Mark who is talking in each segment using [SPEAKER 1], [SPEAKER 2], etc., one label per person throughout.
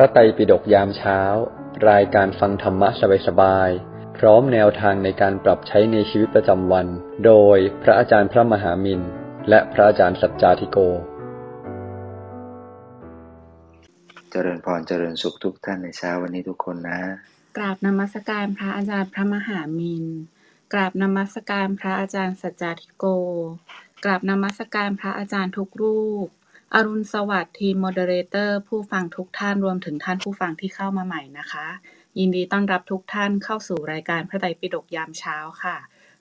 [SPEAKER 1] ระไตรปิฎกยามเช้า รายการฟังธรรมะสบายๆ พร้อมแนวทางในการปรับใช้ในชีวิตประจำวัน โดยพระอาจารย์พระมหามินและพระอาจารย์สัจจาธิโก
[SPEAKER 2] เจริญพรเจริญสุขทุกท่านในเช้าวันนี้ทุกคนนะ
[SPEAKER 3] กราบนมัสการพระอาจารย์พระมหามินกราบนมัสการพระอาจารย์สัจจาธิโก กราบนมัสการพระอาจารย์ทุกรูป อรุณสวัสดิ์ทีม moderator ผู้ฟังทุกท่าน รวมถึงท่านผู้ฟังที่เข้ามาใหม่นะคะ ยินดีต้อนรับทุกท่านเข้าสู่รายการพระไตรปิฎกยามเช้าค่ะ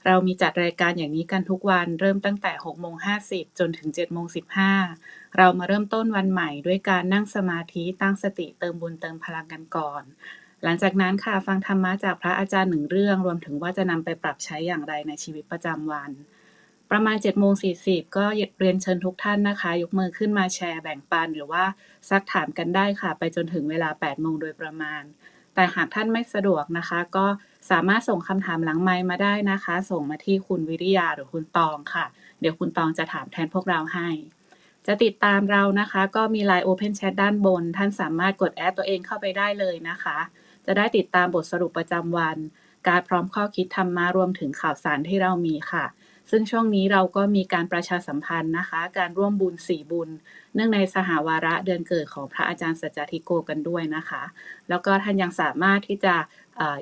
[SPEAKER 3] เรามีจัดรายการอย่างนี้กันทุกวันเริ่มตั้งแต่6โมง50 จนถึง7โมง15 เรามาเริ่มต้นวันใหม่ด้วยการนั่งสมาธิตั้งสติเติมบุญเติมพลังกันก่อน หลังจากนั้นค่ะฟังธรรมะจากพระอาจารย์หนึ่งเรื่อง รวมถึงว่าจะนำไปปรับใช้อย่างไรในชีวิตประจำวัน ประมาณ7โมง40ก็เรียนเชิญทุกท่านนะคะ ยกมือขึ้นมาแชร์แบ่งปันหรือว่าซักถามกันได้ค่ะ ไปจนถึงเวลา8โมงโดยประมาณ แต่หากท่านไม่สะดวกนะคะ ก็สามารถส่งคำถามหลังไมค์มาได้นะคะ ส่งมาที่คุณวิริยาหรือคุณตองค่ะ เดี๋ยวคุณตองจะถามแทนพวกเราให้ จะติดตามเรานะคะ ก็มี Line Open Chat ด้านบน ท่านสามารถกดแอดตัวเองเข้าไปได้เลยนะคะ จะได้ติดตามบทสรุปประจำวัน การพร้อมข้อคิดธรรมะรวมถึงข่าวสารที่เรามีค่ะ ซึ่งช่วงนี้เราก็มีการประชาสัมพันธ์นะคะ การร่วมบุญสี่บุญ เนื่องในสหาวาระเดือนเกิดของพระอาจารย์สัจจทิโกกันด้วยนะคะ แล้วก็ท่านยังสามารถที่จะ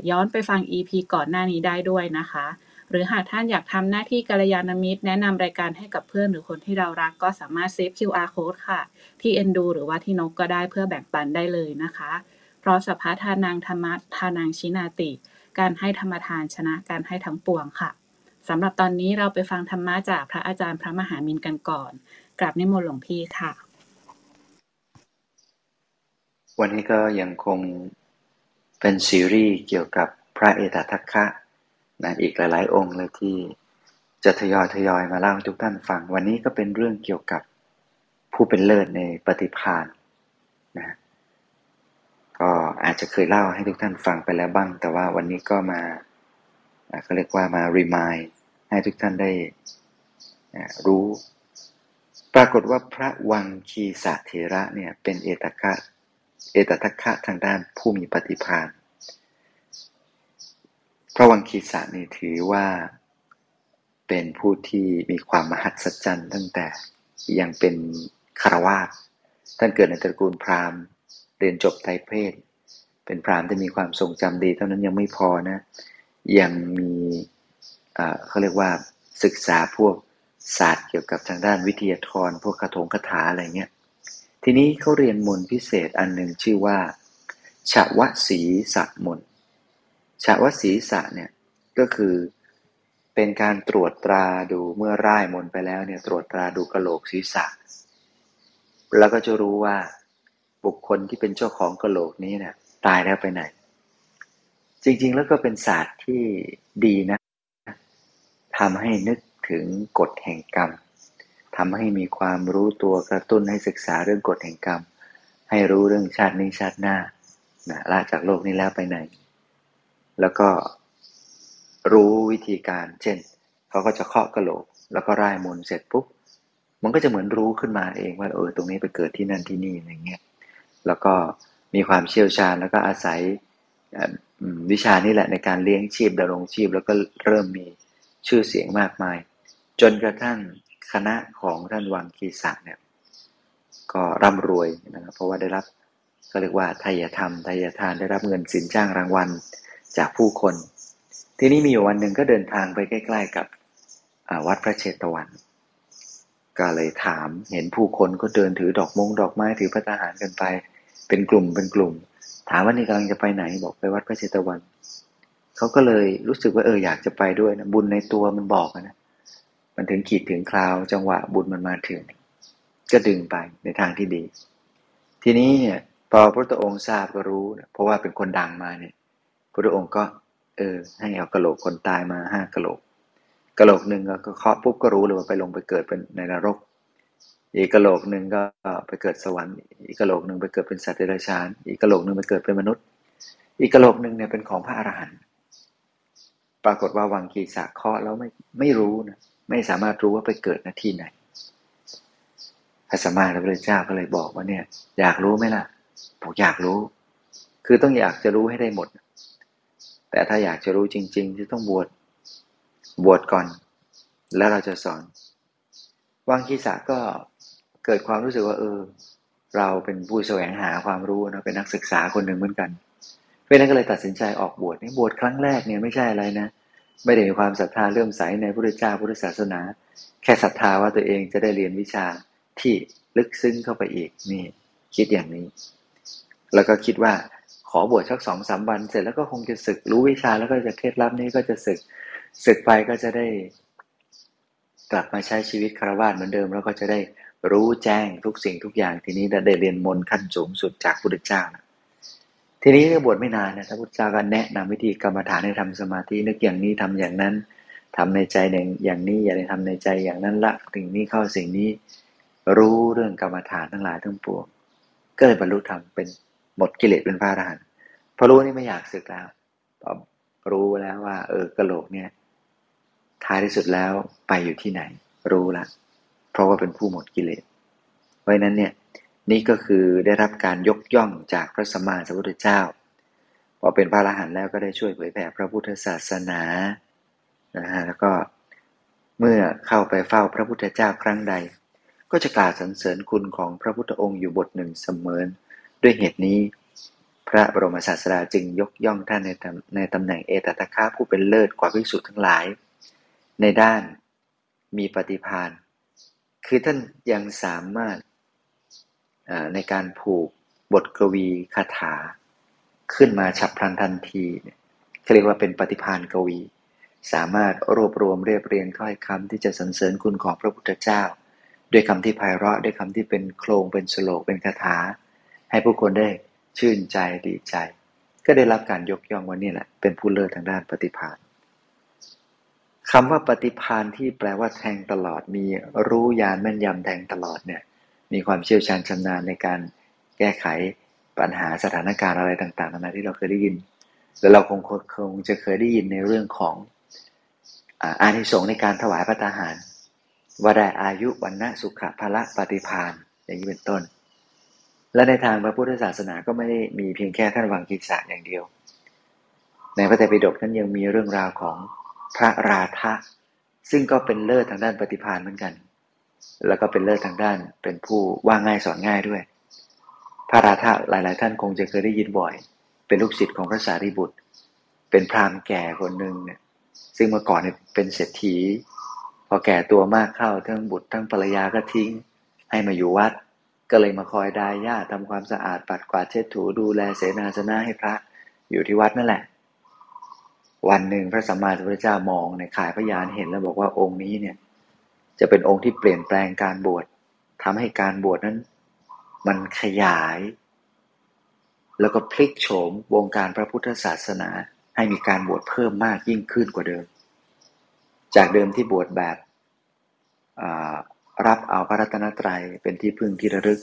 [SPEAKER 3] ย้อนไปฟัง EP ก่อนหน้านี้ได้ด้วยนะคะ หรือหากท่านอยากทำหน้าที่กัลยาณมิตร แนะนำรายการให้กับเพื่อนหรือคนที่เรารักก็สามารถเซฟ QR code ค่ะ ที่เอ็นดูหรือว่าที่นกก็ได้เพื่อแบ่งปันได้เลยนะคะ เพราะสัพพะทานังธรรมะทานังชินาติ การให้ธรรมทานชนะการให้ทั้งปวงค่ะสำหรับตอนนี้เราไปฟังธรรมะจากพระอาจารย์พระมหามินกันก่อนกราบนิมนต์หลวงพี่ค่ะ
[SPEAKER 2] วันนี้ก็ยังคงเป็นซีรีส์เกี่ยวกับพระเอตทัคคะนะอีกหลาย ๆ องค์เลยที่จะทยอยทยอยมาเล่าให้ทุกท่านฟัง วันนี้ก็เป็นเรื่องเกี่ยวกับผู้เป็นเลิศในปฏิภาณน ก็อาจจะเคยเล่าให้ทุกท่านฟังไปแล้วบ้าง แต่ว่าวันนี้ก็มาเขาเรียกว่ามา remind ให้ทุกท่านได้รู้ ปรากฏว่าพระวังคีสะเถระเนี่ยเป็นเอตคะเอตทัคคะทางด้านผู้มีปฏิภาณพระวังคีสะนี่ถือว่าเป็นผู้ที่มีความมหัศจรรย์ตั้งแต่ยังเป็นคารวาสท่านเกิดในตระกูลพราหมณ์ เรียนจบไตรเพศ เป็นพรามที่มีความทรงจำดีเท่านั้นยังไม่พอนะ ยังมีเขาเรียกว่าศึกษาพวกศาสตร์เกี่ยวกับทางด้านวิทยาธรพวกคาถงคาถาอะไรเงี้ย ทีนี้เขาเรียนมนต์พิเศษอันหนึ่งชื่อว่าชวสีสะมนต์ชวสีสะเนี่ยก็คือเป็นการตรวจตราดูเมื่อร่ายมนต์ไปแล้วเนี่ยตรวจตราดูกระโหลกศีรษะ แล้วก็จะรู้ว่า บุคคลที่เป็นเจ้าของกระโหลกนี้เนี่ยตายแล้วไปไหน จริง ๆ แล้วก็เป็นศาสตร์ที่ดีนะทำให้นึกถึงกฎแห่งกรรมทำให้มีความรู้ตัวกระตุ้นให้ศึกษาเรื่องกฎแห่งกรรม ให้รู้เรื่องชาตินี้ชาติหน้านะละจากโลกนี้แล้วไปไหน แล้วก็รู้วิธีการ เช่นเขาก็จะเคาะกระโหลก แล้วก็ร่ายมนต์เสร็จปุ๊บ มันก็จะเหมือนรู้ขึ้นมาเองว่าเออตรงนี้ไปเกิดที่นั่นที่นี่อะไรเงี้ย แล้วก็มีความเชี่ยวชาญแล้วก็อาศัยวิชานี่แหละในการเลี้ยงชีพดำรงชีพ แล้วก็เริ่มมีชื่อเสียงมากมาย จนกระทั่งคณะของท่านวังคีสะเนี่ยก็ร่ำรวยนะครับเพราะว่าได้รับก็เรียกว่าไทยธรรมไทยทานได้รับเงินสินจ้างรางวัลจากผู้คน ทีนี้มีอยู่วันหนึ่งก็เดินทางไปใกล้ ๆ กับวัดพระเชตวัน ก็เลยถาม เห็นผู้คนก็เดินถือดอกมงดอกไม้ถือพระทหารกันไป เป็นกลุ่มเป็นกลุ่ม ถามว่านี่กำลังจะไปไหนบอกไปวัดพระเชตวัน เขาก็เลยรู้สึกว่าเอออยากจะไปด้วยนะบุญในตัวมันบอกนะมันถึงขีดถึงคราว จังหวะบุญมันมาถึง ก็ดึงไปในทางที่ดี ทีนี้เนี่ยพอพระพุทธองค์ทราบก็รู้นะเพราะว่าเป็นคนดังมาเนี่ยพระพุทธองค์ก็ เออ ให้เอากระโหลกคนตายมาห้ากระโหลก กระโหลกหนึ่งก็เคาะปุ๊บก็รู้เลยว่าไปลงไปเกิดเป็นในนรก อีกกระโหลกหนึ่งก็ไปเกิดสวรรค์ อีกกระโหลกหนึ่งไปเกิดเป็นสัตว์เดรัจฉาน อีกกระโหลกหนึ่งไปเกิดเป็นมนุษย์ อีกกระโหลกหนึ่งเนี่ยเป็นของพระอรหันต์ปรากฏว่าวังคีสะเคาะแล้วไม่ไม่รู้นะไม่สามารถรู้ว่าไปเกิดณที่ไหนพระสัมมาสัมพุทธเจ้าก็เลยบอกว่าเนี่ย อยากรู้ไหมล่ะบอกอยากรู้ คือต้องอยากจะรู้ให้ได้หมด แต่ถ้าอยากจะรู้จริง ๆ จะต้องบวช บวชก่อน แล้วเราจะสอนวังคีสะก็เกิดความรู้สึกว่า เออ เราเป็นผู้แสวงหาความรู้นะเป็นนักศึกษาคนหนึ่งเหมือนกันเพราะนั้นก็เลยตัดสินใจออกบวชนี่บวชครั้งแรกเนี่ยไม่ใช่อะไรนะไม่ได้มีความศรัทธาเลื่อมใสในพระพุทธเจ้าพุทธศาสนา แค่ศรัทธาว่าตัวเองจะได้เรียนวิชาที่ลึกซึ้งเข้าไปอีกนี่ คิดอย่างนี้ แล้วก็คิดว่าขอบวชสักสองสามวัน เสร็จแล้วก็คงจะศึกรู้วิชาแล้วก็จะเคล็ดลับนี้ก็จะศึก ศึกไปก็จะได้กลับมาใช้ชีวิตคารวะเหมือนเดิม แล้วก็จะได้รู้แจ้งทุกสิ่งทุกอย่าง ทีนี้ได้เรียนมนต์ขั้นสูงสุดจากพุทธเจ้านะทีนี้ก็บวชไม่นานนะพระพุทธเจ้าก็แนะนำวิธีกรรมฐานให้ทำสมาธินึกอย่างนี้ทำอย่างนั้นทำในใจอย่างนี้อย่าได้ทำในใจอย่างนั้นละสิ่งนี้เข้าสิ่งนี้รู้เรื่องกรรมฐานทั้งหลายทั้งปวงก็เลยบรรลุธรรมเป็นหมดกิเลสเป็นพระอรหันต์พอรู้นี่ไม่อยากศึกแล้วรู้แล้วว่า เออกระโหลกเนี่ย ท้ายที่สุดแล้วไปอยู่ที่ไหน รู้ละ เพราะว่าเป็นผู้หมดกิเลสเพราะนั้นเนี่ยนี่ก็คือได้รับการยกย่องจากพระสัมมาสัมพุทธเจ้าพอเป็นพระอรหันต์แล้วก็ได้ช่วยเผยแผ่พระพุทธศาสนานะฮะแล้วก็เมื่อเข้าไปเฝ้าพระพุทธเจ้าครั้งใด ก็จะกล่าวสรรเสริญคุณของพระพุทธองค์อยู่บทหนึ่งเสมอด้วยเหตุนี้พระบรมศาสดาจึงยกย่องท่านในในตำแหน่งเอตตะคาผู้เป็นเลิศกว่าภิกษุทั้งหลาย ในด้านมีปฏิพานคือท่านยังสามารถในการผูกบทกวีคาถา ขึ้นมาฉับพลันทันทีเขาเรียกว่าเป็นปฏิพานกวี สามารถรวบรวมเรียบเรียงถ้อยคำที่จะสรรเสริญคุณของพระพุทธเจ้า ด้วยคำที่ไพเราะด้วยคำที่เป็นโครงเป็นสโลกเป็นคาถา ให้ผู้คนได้ชื่นใจดีใจ ก็ได้รับการยกย่องว่านี่แหละเป็นผู้เลิศทางด้านปฏิภาณ คำว่าปฏิพานที่แปลว่าแทงตลอด มีรู้ยานแม่นยำแทงตลอดเนี่ย มีความเชี่ยวชาญชำนาญในการแก้ไขปัญหาสถานการณ์อะไรต่างๆนานาที่เราเคยได้ยิน แล้วเราคงคงจะเคยได้ยินในเรื่องของอานิสงส์ในการถวายพระทหารว่าได้อายุวันณะสุขภละปฏิพานอย่างนี้เป็นต้น และในทางพระพุทธศาสนาก็ไม่ได้มีเพียงแค่ท่านวังกิสาอย่างเดียว ในพระไตรปิฎกนั้นยังมีเรื่องราวของ พระราธะซึ่งก็เป็นเลิศทางด้านปฏิพานเหมือนกัน แล้วก็เป็นเลิศทางด้านเป็นผู้ว่าง่ายสอนง่ายด้วย พระราธะหลาย ๆ ท่านคงจะเคยได้ยินบ่อย เป็นลูกศิษย์ของพระสารีบุตร เป็นพราหมณ์แก่คนหนึ่งเนี่ยซึ่งเมื่อก่อนเนี่ยเป็นเศรษฐี พอแก่ตัวมากเข้าทั้งบุตรทั้งภรรยาก็ทิ้ง ให้มาอยู่วัด ก็เลยมาคอยดายญาทำความสะอาดปัดกวาดเช็ดถูดูแลเสนาสนะให้พระอยู่ที่วัดนั่นแหละ วันหนึ่งพระสัมมาสัมพุทธเจ้ามองในข่ายพยานเห็นแล้วบอกว่าองค์นี้เนี่ย จะเป็นองค์ที่เปลี่ยนแปลงการบวชทำให้การบวชนั้น มันขยาย แล้วก็พลิกโฉมวงการพระพุทธศาสนา ให้มีการบวชเพิ่มมากยิ่งขึ้นกว่าเดิม จากเดิมที่บวชแบบรับเอาพระรัตนตรัยเป็นที่พึ่งที่ระลึก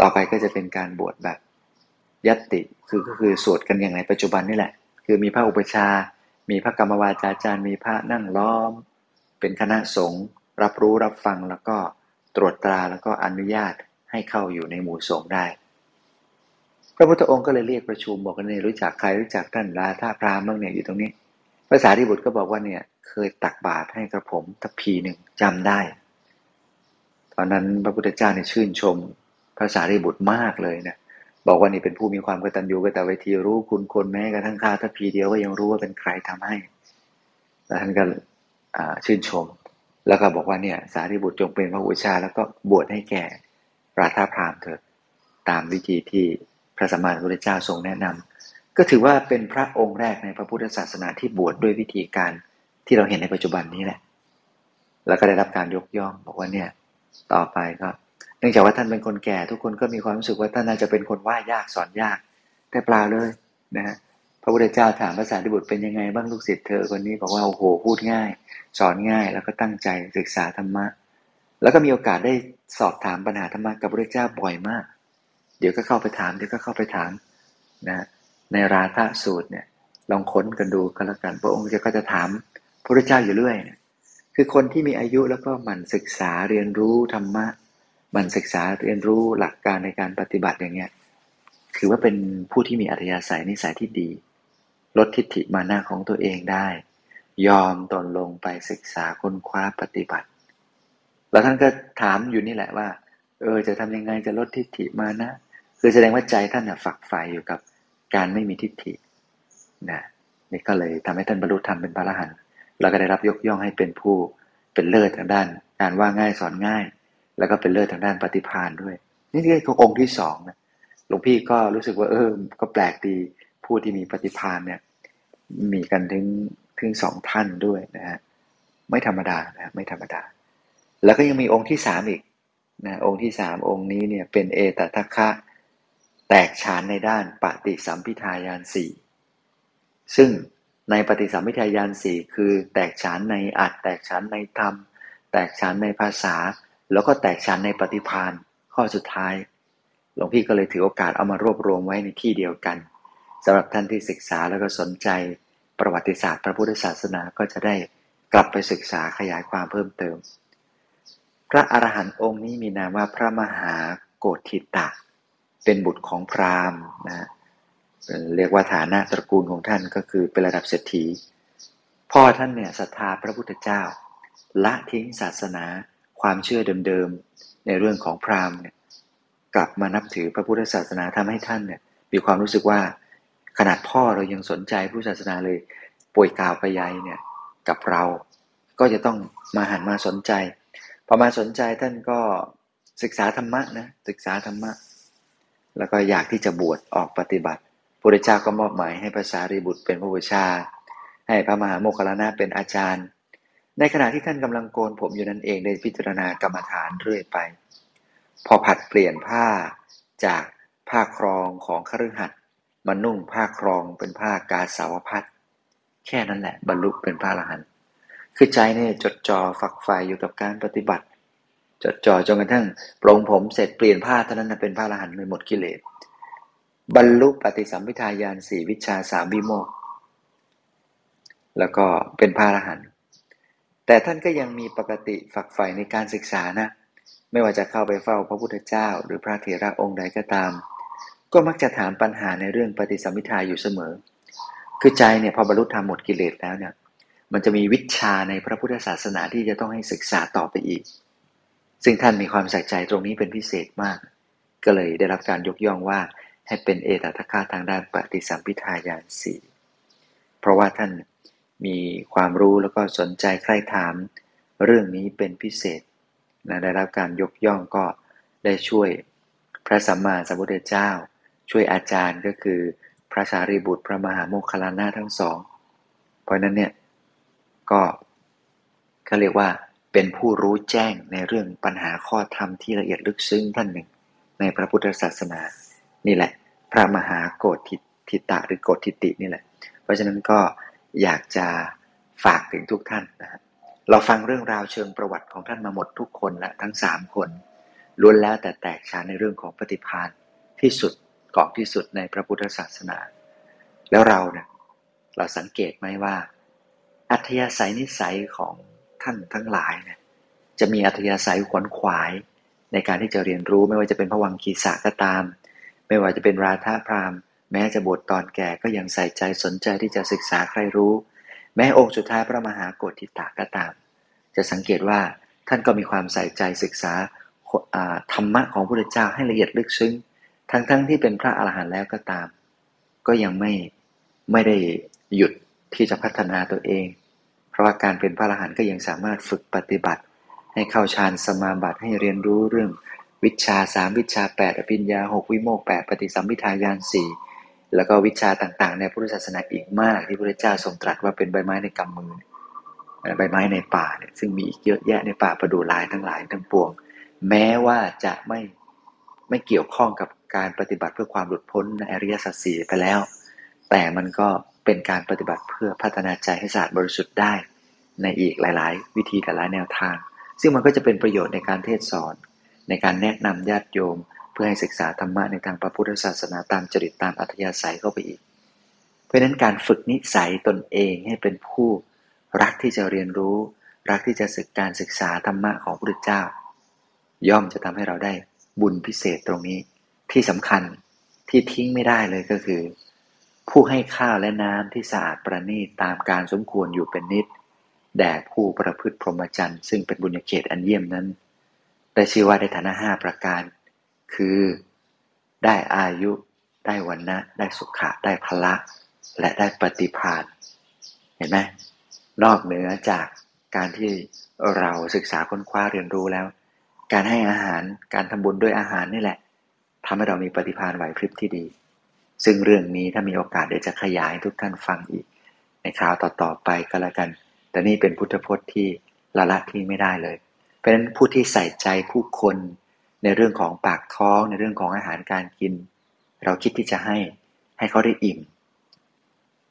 [SPEAKER 2] ต่อไปก็จะเป็นการบวชแบบยัตติคือก็คือสวดกันอย่างในปัจจุบันนี่แหละ คือมีพระอุปชา มีพระกรรมวาจาจารย์ มีพระนั่งล้อม เป็นคณะสงฆ์รับรู้รับฟังแล้วก็ตรวจตราแล้วก็อนุญาตให้เข้าอยู่ในหมู่สงฆ์ได้ พระพุทธองค์ก็เลยเรียกประชุมบอกกันเนี่ยรู้จักใครรู้จักท่านลาท่าพรามบ้างเนี่ยอยู่ตรงนี้ภาษาที่บุตรก็บอกว่าเนี่ยเคยตักบาตรให้กระผมทัพพีหนึ่งจำได้ ตอนนั้นพระพุทธเจ้าเนี่ยชื่นชมภาษาที่บุตรมากเลยเนะ บอกว่านี่เป็นผู้มีความกตัญญูกตเวทีรู้คุณคนแม้กระทั่งข้าถ้าพีเดียวก็ยังรู้ว่าเป็นใครทำให้แล้วท่านก็ชื่นชม แล้วก็บอกว่าเนี่ย สารีบุตรจงเป็นพระอุชา แล้วก็บวชให้แก่ราธาพรามเถิดตามวิธีที่พระสัมมาสัมพุทธเจ้าทรงแนะนำก็ถือว่าเป็นพระองค์แรกในพระพุทธศาสนาที่บวชดด้วยวิธีการที่เราเห็นในปัจจุบันนี้แหละ แล้วก็ได้รับการยกย่อง บอกว่าเนี่ย ต่อไปก็ นื่องจากว่าท่านเป็นคนแก่ทุกคนก็มีความรู้สึกว่าท่านน่าจะเป็นคนว่ายากสอนยาก แต่เปล่าเลยนะฮะพระพุทธเจ้าถามภาษาดิบุตรเป็นยังไงบ้างลูกศิษย์เธอคนนี้บอกว่าโอ้โหพูดง่าย สอนง่ายแล้วก็ตั้งใจศึกษาธรรมะ แล้วก็มีโอกาสได้สอบถามปัญหาธรรมะกับพระพุทธเจ้าบ่อยมาก เดี๋ยวก็เข้าไปถามเดี๋ยวก็เข้าไปถามนะในราธาสูตรเนี่ยลองค้นกันดูกันล้วกันพระองค์จะก็จะถามพระพุทธเจ้าอยู่เรื่อยคือคนที่มีอายุแล้วก็หมั่นศึกษาเรียนรู้ธรรมะ มันศึกษาเรียนรู้หลักการในการปฏิบัติอย่างเงี้ยถือว่าเป็นผู้ที่มีอัธยาศัยนิสัยที่ดี ลดทิฏฐิมานะของตัวเองได้ ยอมตนลงไปศึกษาค้นคว้าปฏิบัติ แล้วท่านก็ถามอยู่นี่แหละว่า เออจะทำยังไงจะลดทิฏฐิมานะ คือแสดงว่าใจท่านฝักใฝ่อยู่กับการไม่มีทิฏฐินะนี่ก็เลยทำให้ท่านบรรลุธรรมเป็นพระอรหันต์แล้วก็ได้รับยกย่องให้เป็นผู้เป็นเลิศทางด้าน การว่าง่ายสอนง่าย แล้วก็เป็นเลิศทางด้านปฏิภาณด้วย นี่คือองค์ที่สองนะหลวงพี่ก็รู้สึกว่า เออ ก็แปลกดีผู้ที่มีปฏิภาณเนี่ย มีกันถึงถึงสองท่านด้วยนะฮะไม่ธรรมดานะไม่ธรรมดา แล้วก็ยังมีองค์ที่สามอีกนะองค์ที่สามองค์นี้เนี่ยเป็นเอตทัคคะแตกฉานในด้านปฏิสัมพิทายานสี่ซึ่งในปฏิสัมพิทายานสี่คือแตกฉานในอัดแตกฉานในธรรม แตกฉานในภาษา แล้วก็แตกฉานในปฏิพานข้อสุดท้าย หลวงพี่ก็เลยถือโอกาสเอามารวบรวมไว้ในที่เดียวกันสำหรับท่านที่ศึกษาแล้วก็สนใจประวัติศาสตร์พระพุทธศาสนาก็จะได้กลับไปศึกษาขยายความเพิ่มเติม พระอรหันต์องค์นี้มีนามว่าพระมหาโกธิตะ เป็นบุตรของพราหมณ์นะเรียกว่าฐานะตระกูลของท่านก็คือเป็นระดับเศรษฐี พ่อท่านเนี่ยศรัทธาพระพุทธเจ้า ละทิ้งศาสนา ความเชื่อเดิมๆในเรื่องของพราหมณ์เนี่ยกลับมานับถือพระพุทธศาสนาทำให้ท่านเนี่ยมีความรู้สึกว่าขนาดพ่อเรายังสนใจพุทธศาสนาเลยป่วยกาวไปยัยเนี่ยกับเราก็จะต้องมาหันมาสนใจพอมาสนใจท่านก็ศึกษาธรรมะนะศึกษาธรรมะ แล้วก็อยากที่จะบวชออกปฏิบัติพระเจ้าก็มอบหมายให้ภาษารีบุตรเป็นผู้บูชา ให้พระมหาโมคคลานะเป็นอาจารย์ ในขณะที่ท่านกำลังโกนผมอยู่นั่นเองได้พิจารณากรรมฐานเรื่อยไป พอผัดเปลี่ยนผ้าจากผ้าครองของคฤหัสถ์มานุ่งผ้าครองเป็นผ้ากาสาวพัดแค่นั้นแหละบรรลุเป็นพระอรหันต์คือใจเนี่ยจดจ่อฝักใฝ่อยู่กับการปฏิบัติ จดจ่อจนกระทั่งปรงผมเสร็จเปลี่ยนผ้าเท่านั้นเป็นพระอรหันต์เลยหมดกิเลสบรรลุปฏิสัมพิทายานสี่วิชาสามวิโมกแล้วก็เป็นพระอรหันต์ แต่ท่านก็ยังมีปกติฝักใฝ่ในการศึกษานะ ไม่ว่าจะเข้าไปเฝ้าพระพุทธเจ้า หรือพระเถระองค์ใดก็ตาม ก็มักจะถามปัญหาในเรื่องปฏิสัมพิทาอยู่เสมอ คือใจเนี่ยพอบรรลุธรรมหมดกิเลสแล้วเนี่ย มันจะมีวิชาในพระพุทธศาสนาที่จะต้องให้ศึกษาต่อไปอีก ซึ่งท่านมีความใส่ใจตรงนี้เป็นพิเศษมาก ก็เลยได้รับการยกย่องว่าให้เป็นเอตทัคคะทางด้านปฏิสัมพิทายานสี่เพราะว่าท่าน มีความรู้แล้วก็สนใจใคร่ถามเรื่องนี้เป็นพิเศษนะได้รับการยกย่องก็ได้ช่วยพระสัมมาสัมพุทธเจ้า ช่วยอาจารย์ก็คือพระสารีบุตรพระมหาโมคคลานะทั้งสอง เพราะนั้นเนี่ยก็เขาเรียกว่าเป็นผู้รู้แจ้งในเรื่องปัญหาข้อธรรมที่ละเอียดลึกซึ้งท่านหนึ่ง ในพระพุทธศาสนา นี่แหละ พระมหาโกฏทิตะหรือโกฏทิตินี่แหละ เพราะฉะนั้นก็ อยากจะฝากถึงทุกท่านนะครับเราฟังเรื่องราวเชิงประวัติของท่านมาหมดทุกคนและทั้งสามคนล้วนแล้วแต่แตกฉานในเรื่องของปฏิพานที่สุดกองที่สุดในพระพุทธศาสนา แล้วเราเนี่ยเราสังเกตไหมว่า อัธยาศัยนิสัยของท่านทั้งหลายเนี่ยจะมีอัธยาศัยขวนขวาย ในการที่จะเรียนรู้ไม่ว่าจะเป็นพระวังคีสาก็ตาม ไม่ว่าจะเป็นราธาพรามณ์ แม้จะบวชตอนแก่ก็ยังใส่ใจสนใจที่จะศึกษาใครรู้ แม้องค์สุดท้ายพระมหากฏทิตาก็ตาม จะสังเกตว่าท่านก็มีความใส่ใจศึกษาธรรมะของพระพุทธเจ้าให้ละเอียดลึกซึ้ง ทั้งๆทที่เป็นพระอรหันต์แล้วก็ตาม ก็ยังไม่ไม่ได้หยุดที่จะพัฒนาตัวเอง เพราะว่าการเป็นพระอรหันต์ก็ยังสามารถฝึกปฏิบัติ ให้เข้าฌานสมาบัติให้เรียนรู้เรื่องวิชาสามวิชาแปดอภิญญาหกวิโมกแปดปฏิสัมพิทายานสี่ แล้วก็วิชาต่างๆ ในพุทธศาสนาอีกมากที่พระเจ้าทรงตรัสว่าเป็นใบไม้ในกำมือใบไม้ในป่าเนี่ยซึ่งมีอีกเยอะแยะในป่าประดูลายทั้งหลายทั้งปวง แม้ว่าจะไม่ไม่เกี่ยวข้องกับการปฏิบัติเพื่อความหลุดพ้นในอริยสัจสี่ไปแล้ว แต่มันก็เป็นการปฏิบัติเพื่อพัฒนาใจให้สะอาดบริสุทธิ์ได้ ในอีกหลาย ๆ วิธีหลายแนวทาง ซึ่งมันก็จะเป็นประโยชน์ในการเทศสอน ในการแนะนำญาติโยม เพื่อให้ศึกษาธรรมะในทางพระพุทธศาสนาตามจริตตามอัธยาศัยเข้าไปอีก เพราะนั้นการฝึกนิสัยตนเองให้เป็นผู้รักที่จะเรียนรู้ รักที่จะศึกการศึกษาธรรมะของพระพุทธเจ้า ย่อมจะทำให้เราได้บุญพิเศษตรงนี้ ที่สำคัญที่ทิ้งไม่ได้เลยก็คือ ผู้ให้ข้าวและน้ำที่สะอาดประณีตตามการสมควรอยู่เป็นนิดแด่ผู้ประพฤติพรหมจรรย์ซึ่งเป็นบุญญาเขตอันเยี่ยมนั้นได้ชื่อว่าได้ฐานะห้าประการ คือ ได้อายุ ได้วันนะ ได้สุขะ ได้พละ และได้ปฏิภาณเห็นไหมนอกเหนือจากการที่เราศึกษาค้นคว้าเรียนรู้แล้ว การให้อาหารการทำบุญด้วยอาหารนี่แหละทำให้เรามีปฏิภาณไหวพริบที่ดี ซึ่งเรื่องนี้ถ้ามีโอกาสเดี๋ยวจะขยายทุกท่านฟังอีก ในคราวต่อๆไปก็แล้วกัน แต่นี่เป็นพุทธพจน์ที่ละละที่ไม่ได้เลย เพราะฉะนั้นผู้ที่ใส่ใจผู้คน ในเรื่องของปากท้อง ในเรื่องของอาหารการกิน เราคิดที่จะให้ให้เขาได้อิ่ม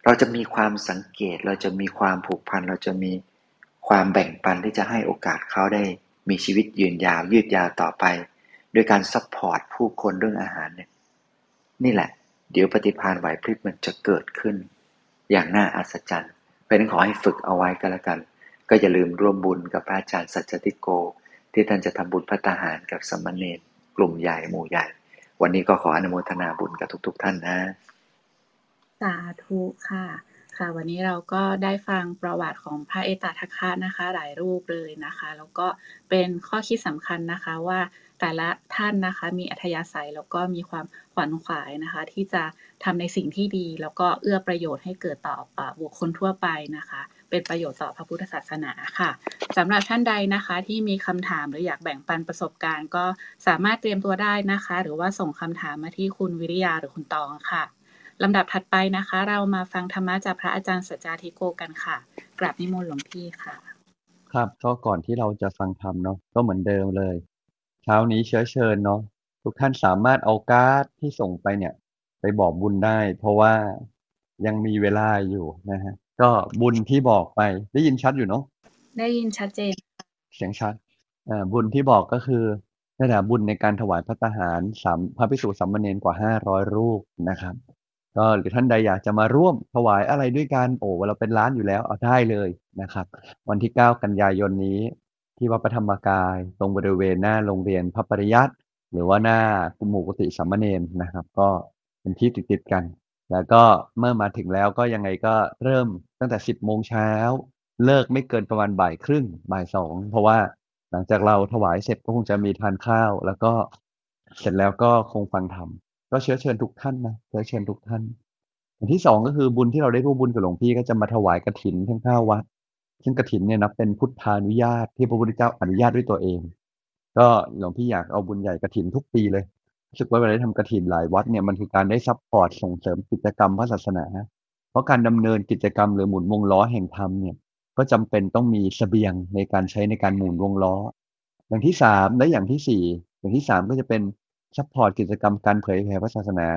[SPEAKER 2] เราจะมีความสังเกตเราจะมีความผูกพัน เราจะมีความแบ่งปันที่จะให้โอกาสเขาได้มีชีวิตยืนยาว ยืดยาวต่อไปด้วยการ support ผู้คนเรื่องอาหารเนี่ยนี่แหละ เดี๋ยวปฏิภาณไหวพริบมันจะเกิดขึ้น อย่างน่าอัศจรรย์เพราะนั้นขอให้ฝึกเอาไว้ก็แล้วกัน ก็อย่าลืมร่วมบุญกับพระอาจารย์สัจจติโก ที่ท่านจะทำบุญภัตตาหารกับสามเณรกลุ่มใหญ่หมู่ใหญ่ วันนี้ก็ขออนุโมทนาบุญกับทุกๆท่านนะ
[SPEAKER 3] สาธุค่ะค่ะ วันนี้เราก็ได้ฟังประวัติของพระเอตทัคคะนะคะ หลายรูปเลยนะคะ แล้วก็เป็นข้อคิดสำคัญนะคะว่าแต่ละท่านนะคะ มีอัธยาศัยแล้วก็มีความขวัญขวายนะคะ ที่จะทำในสิ่งที่ดี แล้วก็เอื้อประโยชน์ให้เกิดต่อบุคคลทั่วไปนะคะ เป็นประโยชน์ต่อพระพุทธศาสนาค่ะสำหรับท่านใดนะคะที่มีคำถามหรืออยากแบ่งปันประสบการณ์ ก็สามารถเตรียมตัวได้นะคะ หรือว่าส่งคำถามมาที่คุณวิริยาหรือคุณตองค่ะลำดับถัดไปนะคะ เรามาฟังธรรมะจากพระอาจารย์สัจจาธิโกกันค่ะ กราบนิมนต์หลวงพี่ค่ะ
[SPEAKER 1] ครับก็ก่อนที่เราจะฟังธรรมเนาะก็เหมือนเดิมเลย เช้านี้เชื้อเชิญเนาะทุกท่านสามารถเอาการ์ดที่ส่งไปเนี่ย ไปบอกบุญได้ เพราะว่ายังมีเวลาอยู่นะฮะ ก็บุญที่บอกไปได้ยินชัดอยู่เนาะ
[SPEAKER 3] ได้ยินชัดเจน
[SPEAKER 1] เสียงชัดอ่าบุญที่บอกก็คือนี่แหละบุญในการถวายพระทหารสามพระภิกษุสามเณรกว่าห้าร้อยรูปนะครับ ก็หรือท่านใดอยากจะมาร่วมถวายอะไรด้วยกันโอ้เราเป็นร้านอยู่แล้วเอาได้เลยนะครับ วันที่9กันยายนนี้ ที่วัดพระธรรมกายตรงบริเวณหน้าโรงเรียนพระปริยัติหรือว่าหน้ากุมูกุฏิสามเณรนะครับ ก็เป็นที่ติดๆกัน แล้วก็เมื่อมาถึงแล้วก็ยังไงก็เริ่มตั้งแต่10โมงเช้า เลิกไม่เกินประมาณบ่ายครึ่งบ่ายสองเพราะว่าหลังจากเราถวายเสร็จก็คงจะมีทานข้าว แล้วก็เสร็จแล้วก็คงฟังธรรมก็เชื้อเชิญทุกท่านนะเชื้อเชิญทุกท่านอย่างที่สองก็คือบุญที่เราได้ร่วมบุญกับหลวงพี่ก็จะมาถวายกฐินทั้งเก้าวัด ซึ่งกฐินเนี่ยนับเป็นพุทธานุญาตที่พระพุทธเจ้าอนุญาตด้วยตัวเอง ก็หลวงพี่อยากเอาบุญใหญ่กฐินทุกปีเลย รู้สึกว่าเวลาได้ทำกฐินหลายวัดเนี่ยมันคือการได้ support ส่งเสริมกิจกรรมพระศาสนา เพราะการดำเนินกิจกรรมหรือหมุนวงล้อแห่งธรรมเนี่ยก็จำเป็นต้องมีเสบียงในการใช้ในการหมุนวงล้อ อย่างที่สามและอย่างที่สี่อย่างที่สามก็จะเป็น support กิจกรรมการเผยแผ่พระศาสนา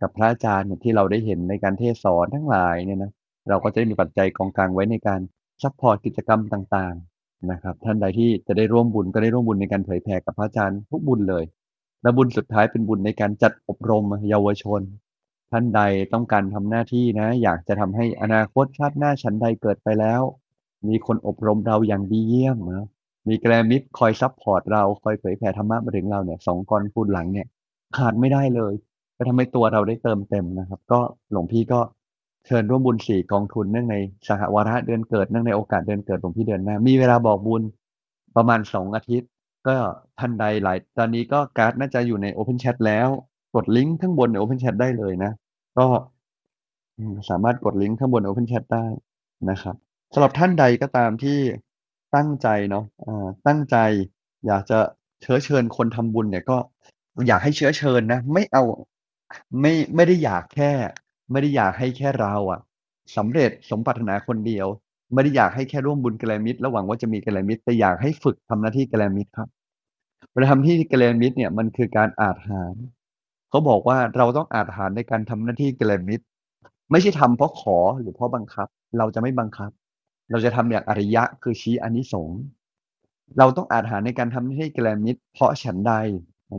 [SPEAKER 1] กับพระอาจารย์ที่เราได้เห็นในการเทศสอนทั้งหลายเนี่ยนะเราก็จะได้มีปัจจัยกองกลางไว้ในการ support กิจกรรมต่างๆนะครับท่านใดที่จะได้ร่วมบุญก็ได้ร่วมบุญในการเผยแผ่กับพระอาจารย์ทุกบุญเลย และบุญสุดท้ายเป็นบุญในการจัดอบรมเยาวชน ท่านใดต้องการทำหน้าที่นะ อยากจะทำให้อนาคตชาติหน้าชั้นใดเกิดไปแล้ว มีคนอบรมเราอย่างดีเยี่ยมนะมีกัลยาณมิตรคอย support เราคอยเผยแผ่ธรรมะมาถึงเราเนี่ยสองกองทุนหลังเนี่ย ขาดไม่ได้เลยจะทำให้ตัวเราได้เติมเต็มนะครับ ก็หลวงพี่ก็เชิญร่วมบุญสี่กองทุนเนื่องในสหวาระเดือนเกิดเนื่องในโอกาสเดือนเกิดหลวงพี่เดือนหน้ามีเวลาบอกบุญประมาณสองอาทิตย์ ก็ท่านใดหลาย ตอนนี้ก็การ์ดน่าจะอยู่ใน Open Chat แล้ว กดลิงก์ข้างบนใน Open Chat ได้เลยนะ ก็สามารถกดลิงก์ข้างบน Open Chat ได้นะครับสำหรับท่านใดก็ตามที่ตั้งใจเนาะตั้งใจอยากจะเชื้อเชิญคนทำบุญเนี่ยก็อยากให้เชื้อเชิญนะ ไม่เอาไม่ไม่ได้อยากแค่ ไม่ได้อยากให้แค่เราอะสำเร็จสมปรารถนาคนเดียว ไม่ได้อยากให้แค่ร่วมบุญกลมิตรระหวังว่าจะมีกลมิตรแต่อยากให้ฝึกทำหน้าที่กลมิตรครับเวลาทำที่กลมิตรเนี่ยมันคือการอาหารเขาบอกว่าเราต้องอาหารในการทำหน้าที่กลมิตรไม่ใช่ทำเพราะขอหรือเพราะบังคับ เราจะไม่บังคับ เราจะทำอย่างอริยะคือชี้อานิสงส์เราต้องอาหารในการทำหน้าที่กลมิตรเพราะฉันใด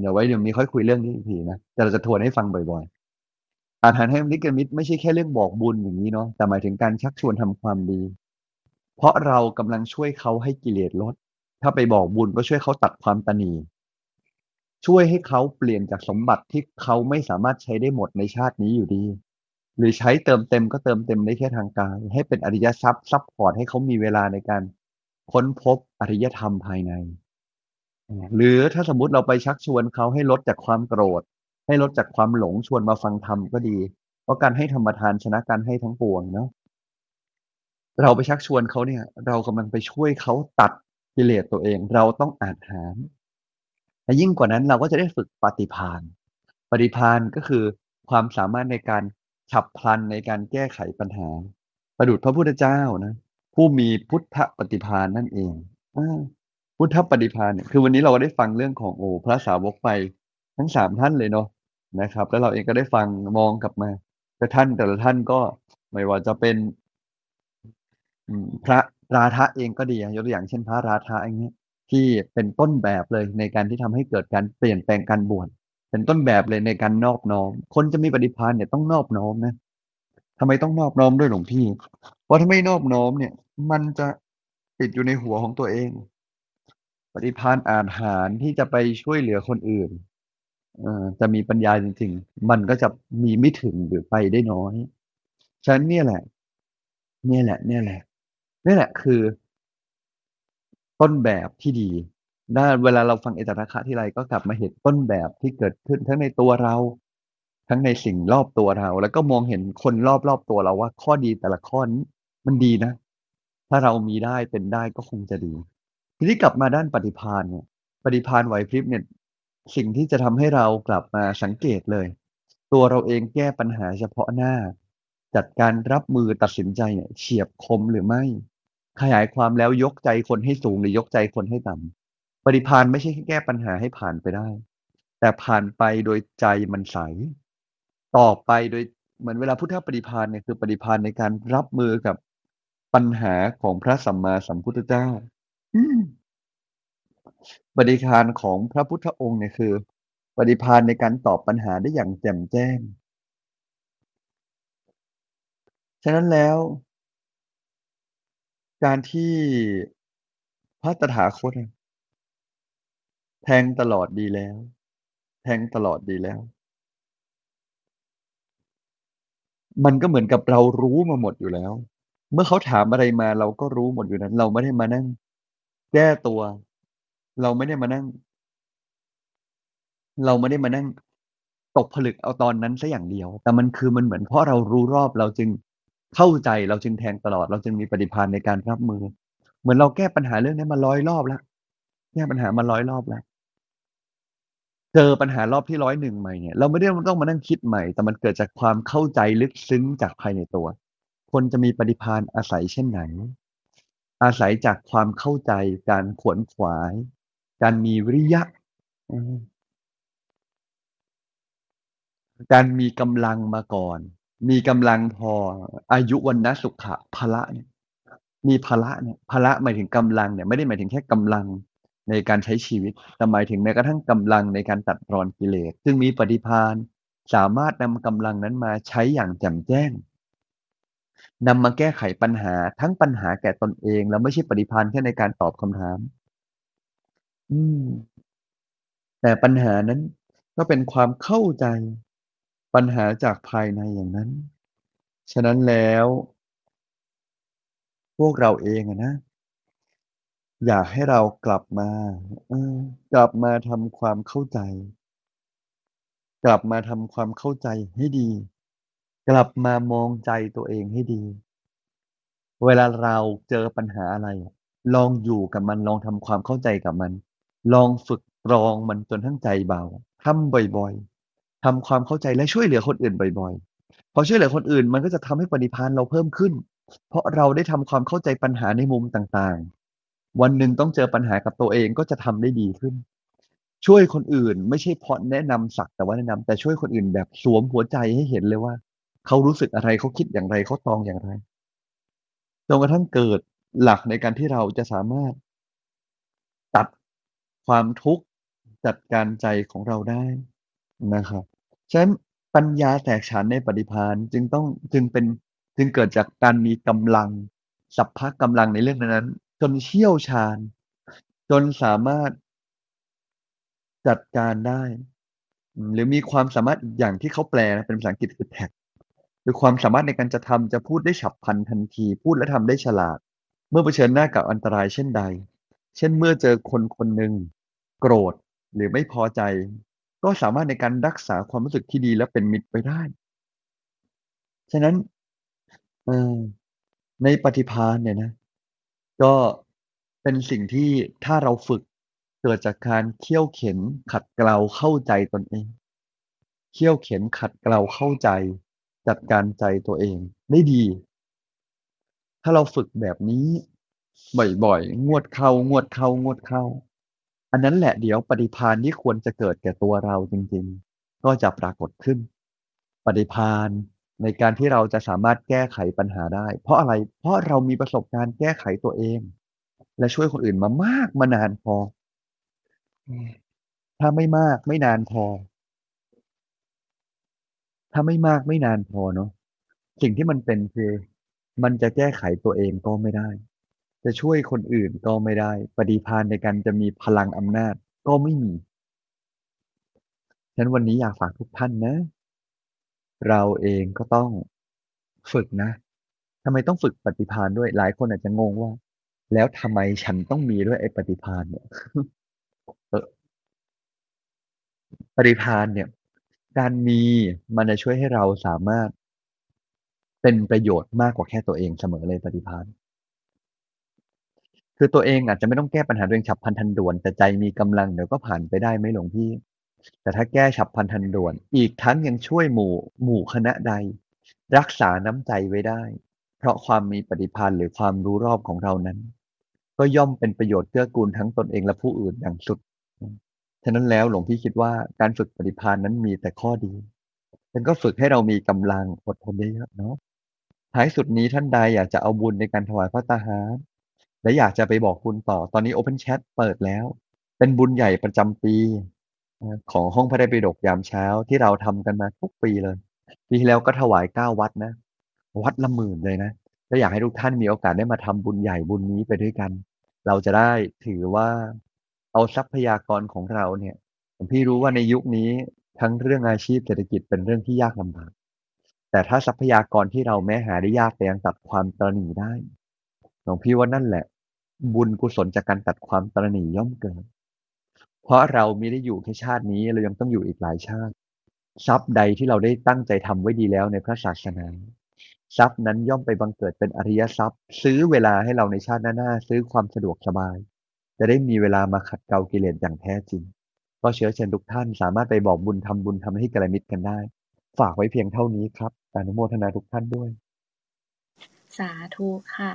[SPEAKER 1] เดี๋ยวไว้เดี๋ยวมีค่อยคุยเรื่องนี้อีกทีนะแต่เราจะทวนให้ฟังบ่อยๆอาหารให้มิตรมิตรไม่ใช่แค่เรื่องบอกบุญอย่างนี้เนาะแต่หมายถึงการชักชวนทำความดี เพราะเรากำลังช่วยเขาให้กิเลสลด ถ้าไปบอกบุญก็ช่วยเขาตัดความตนีช่วยให้เขาเปลี่ยนจากสมบัติที่เขาไม่สามารถใช้ได้หมดในชาตินี้อยู่ดี หรือใช้เติมเต็มก็เติมเต็มได้แค่ทางกาย ให้เป็นอริยทรัพย์ support ให้เขามีเวลาในการค้นพบอริยธรรมภายใน หรือถ้าสมมติเราไปชักชวนเขาให้ลดจากความโกรธ ให้ลดจากความหลงชวนมาฟังธรรมก็ดี เพราะการให้ธรรมทานชนะการให้ทั้งปวงเนาะ เราไปชักชวนเขาเนี่ย เรากำลังไปช่วยเขาตัดกิเลสตัวเอง เราต้องอ่าจหารและยิ่งกว่านั้นเราก็จะได้ฝึกปฏิภาณปฏิภาณก็คือความสามารถในการฉับพลันในการแก้ไขปัญหา ประดุจพระพุทธเจ้านะผู้มีพุทธปฏิภาณนั่นเองอพุทธปฏิภาณเนี่ยคือวันนี้เราก็ได้ฟังเรื่องของโอพระสาวกไปทั้งสามท่านเลยเนาะนะครับ แล้วเราเองก็ได้ฟังมองกลับมาแต่ท่านแต่ละท่านก็ไม่ว่าจะเป็น พระราธะเองก็ดียกตัวอย่างเช่นพระราธะอย่างเงี้ยที่เป็นต้นแบบเลยในการที่ทำให้เกิดการเปลี่ยนแปลงการบวชเป็นต้นแบบเลยในการนอบน้อม คนจะมีปฏิภาณเนี่ยต้องนอบน้อมนะทำไมต้องนอบน้อมด้วยหลวงพี่ เพราะถ้าไม่นอบน้อมเนี่ย มันจะติดอยู่ในหัวของตัวเอง ปฏิภาณอาหารที่จะไปช่วยเหลือคนอื่นจะมีปัญญาจริง ๆ มันก็จะมีไม่ถึงหรือไปได้น้อย ฉะนั้นเนี่ยแหละ เนี่ยแหละ เนี่ยแหละ นี่แหละคือ ต้นแบบที่ดีได้เวลาเราฟังเอตทัคะที่ไรก็กลับมาเห็นต้นแบบที่เกิดขึ้นทั้งในตัวเรา ทั้งในสิ่งรอบตัวเรา แล้วก็มองเห็นคนรอบรอบตัวเราว่า ข้อดีแต่ละข้อนี้มันดีนะ ถ้าเรามีได้เป็นได้ก็คงจะดี ทีนี้กลับมาด้านปฏิพานเนี่ย ปฏิพานไหวพริบเนี่ย สิ่งที่จะทำให้เรากลับมาสังเกตเลย ตัวเราเองแก้ปัญหาเฉพาะหน้า จัดการรับมือตัดสินใจเนี่ยเฉียบคมหรือไม่ ขยายความแล้วยกใจคนให้สูงหรือยกใจคนให้ต่ำปฏิพานไม่ใช่แค่แก้ปัญหาให้ผ่านไปได้ แต่ผ่านไปโดยใจมันใส ต่อไปโดยเหมือนเวลาพุทธปฏิพานเนี่ยคือปฏิพานในการรับมือกับปัญหาของพระสัมมาสัมพุทธเจ้าปฏิพานของพระพุทธองค์เนี่ยคือ ปฏิพานในการตอบปัญหาได้อย่างแจ่มแจ้ง ฉะนั้นแล้ว การที่พระตถาคตแทงตลอดดีแล้ว แทงตลอดดีแล้ว มันก็เหมือนกับเรารู้มาหมดอยู่แล้ว เมื่อเขาถามอะไรมาเราก็รู้หมดอยู่นั้น เราไม่ได้มานั่ง แก้ตัว เราไม่ได้มานั่ง เราไม่ได้มานั่ง ตกผลึกเอาตอนนั้นซะอย่างเดียว แต่มันคือมันเหมือนเพราะเรารู้รอบเราจึง เข้าใจเราจึงแทงตลอด เราจึงมีปฏิภาณในการรับมือ เหมือนเราแก้ปัญหาเรื่องนี้มาร้อยรอบแล้วแก้ปัญหามาร้อยรอบแล้วเจอปัญหารอบที่ร้อยหนึ่งใหม่เนี่ยเราไม่ได้ต้องมานั่งคิดใหม่ แต่มันเกิดจากความเข้าใจลึกซึ้งจากภายในตัว คนจะมีปฏิภาณอาศัยเช่นไหน อาศัยจากความเข้าใจการขวนขวาย การมีวิริยะ การมีกำลังมาก่อน มีกำลังพออายุวันนะสุขะพละเนี่ย มีพละเนี่ยพละหมายถึงกำลังเนี่ยไม่ได้หมายถึงแค่กำลังในการใช้ชีวิตแต่หมายถึงแม้กระทั่งกำลังในการตัดรอนกิเลสซึ่งมีปฏิพานสามารถนำกำลังนั้นมาใช้อย่างแจ่มแจ้งนำมาแก้ไขปัญหาทั้งปัญหาแก่ตนเอง แล้วไม่ใช่ปฏิพานแค่ในการตอบคำถาม อืม แต่ปัญหานั้นก็เป็นความเข้าใจ ปัญหาจากภายในอย่างนั้น ฉะนั้นแล้ว พวกเราเองนะ อยากให้เรากลับมาอกลับมาทำความเข้าใจ กลับมาทำความเข้าใจให้ดี กลับมามองใจตัวเองให้ดี เวลาเราเจอปัญหาอะไร ลองอยู่กับมันลองทำความเข้าใจกับมัน ลองฝึกตรองมันจนทั้งใจเบาทำบ่อยๆ ทำความเข้าใจและช่วยเหลือคนอื่นบ่อย ๆ พอช่วยเหลือคนอื่น มันก็จะทำให้ปฏิภาณเราเพิ่มขึ้น เพราะเราได้ทำความเข้าใจปัญหาในมุมต่างๆ วันหนึ่งต้องเจอปัญหากับตัวเองก็จะทำได้ดีขึ้น ช่วยคนอื่นไม่ใช่เพราะแนะนำสักแต่ว่าแนะนำแต่ช่วยคนอื่นแบบสวมหัวใจให้เห็นเลยว่า เขารู้สึกอะไรเขาคิดอย่างไรเขาตองอย่างไรจนกระทั่งเกิดหลักในการที่เราจะสามารถ ตัดความทุกข์จัดการใจของเราได้นะครับ ฉะนั้นปัญญาแตกฉานในปฏิพานจึงต้องจึงเป็นจึงเกิดจากการมีกำลังสัพพะกำลังในเรื่องนั้นจนเชี่ยวชาญ จนสามารถจัดการได้ หรือมีความสามารถอีกอย่างที่เขาแปลเป็นภาษาอังกฤษคือ tact คือความสามารถในการจะทำจะพูดได้ฉับพลันทันที พูดและทำได้ฉลาด เมื่อเผชิญหน้ากับอันตรายเช่นใด เช่นเมื่อเจอคนคนหนึ่งโกรธหรือไม่พอใจ ก็สามารถในการรักษาความรู้สึกที่ดีและเป็นมิตรไปได้ ฉะนั้นในปฏิภาณเนี่ยนะ ก็เป็นสิ่งที่ถ้าเราฝึกเกิดจากการเคี่ยวเข็นขัดเกลาเข้าใจตนเองเคี่ยวเข็นขัดเกลาเข้าใจ จัดการใจตัวเองได้ดี ถ้าเราฝึกแบบนี้บ่อยๆงวดเข้างวดเข้างวดเข้า อันนั้นแหละเดี๋ยวปฏิพานที่ควรจะเกิดแก่ตัวเราจริงๆ ก็จะปรากฏขึ้น ปฏิพานในการที่เราจะสามารถแก้ไขปัญหาได้ เพราะอะไรเพราะเรามีประสบการณ์แก้ไขตัวเอง และช่วยคนอื่นมามากมานานพอ ถ้าไม่มากไม่นานพอ ถ้าไม่มากไม่นานพอเนาะสิ่งที่มันเป็นคือ มันจะแก้ไขตัวเองก็ไม่ได้ จะช่วยคนอื่นก็ไม่ได้ ปฏิพานในการจะมีพลังอำนาจก็ไม่มีฉะนั้นวันนี้อยากฝากทุกท่านนะ เราเองก็ต้องฝึกนะทำไมต้องฝึกปฏิพานด้วย หลายคนอาจจะงงว่า แล้วทำไมฉันต้องมีด้วยไอ้ปฏิพานเนี่ยปฏิพานเนี่ย การมีมันจะช่วยให้เราสามารถเป็นประโยชน์มากกว่าแค่ตัวเองเสมอเลยปฏิพาน คือตัวเองอาจจะไม่ต้องแก้ปัญหาตัวเองฉับพลันทันด่วน แต่ใจมีกำลังเดี๋ยวก็ผ่านไปได้ไหมหลวงพี่ แต่ถ้าแก้ฉับพลันทันด่วน อีกทั้งยังช่วยหมู่หมู่คณะใด รักษาน้ำใจไว้ได้ เพราะความมีปฏิพันธ์หรือความรู้รอบของเรานั้น ก็ย่อมเป็นประโยชน์เกื้อกูลทั้งตนเองและผู้อื่นอย่างสุดฉะนั้นแล้วหลวงพี่คิดว่าการฝึกปฏิภาณนั้นมีแต่ข้อดีมันก็ฝึกให้เรามีกำลังอดทนเยอะๆเนาะท้ายสุดนี้ท่านใดอยากจะเอาบุญในการถวายพระตาหาร และอยากจะไปบอกบุญต่อ ตอนนี้ Open Chat เปิดแล้ว เป็นบุญใหญ่ประจำปีของห้องพระไตรปิฎกยามเช้าที่เราทำกันมาทุกปีเลย ปีที่แล้วก็ถวายเก้าวัดนะ วัดละหมื่นเลยนะ และอยากให้ทุกท่านมีโอกาสได้มาทำบุญใหญ่บุญนี้ไปด้วยกัน เราจะได้ถือว่าเอาทรัพยากรของเราเนี่ยพี่รู้ว่าในยุคนี้ทั้งเรื่องอาชีพเศรษฐกิจเป็นเรื่องที่ยากลำบากแต่ถ้าทรัพยากรที่เราแม้หาได้ยากแต่ยังตัดความตรณีได้ ลวงพี่ว่านั่นแหละ บุญกุศลจากการตัดความตรณีย่อมเกิด เพราะเราไม่ได้อยู่แค่ชาตินี้เรายังต้องอยู่อีกหลายชาติ ทรัพย์ใดที่เราได้ตั้งใจทำไว้ดีแล้วในพระศาสนา ทรัพย์นั้นย่อมไปบังเกิดเป็นอริยทรัพย์ ซื้อเวลาให้เราในชาติหน้าซื้อความสะดวกสบาย จะได้มีเวลามาขัดเกลากิเลสอย่างแท้จริงก็เชื้อเชิญทุกท่านสามารถไปบอกบุญทำบุญทำให้กระมิตรกันได้ ฝากไว้เพียงเท่านี้ครับอนุโมทนาทุกท่านด้วย
[SPEAKER 3] สาธุค่ะ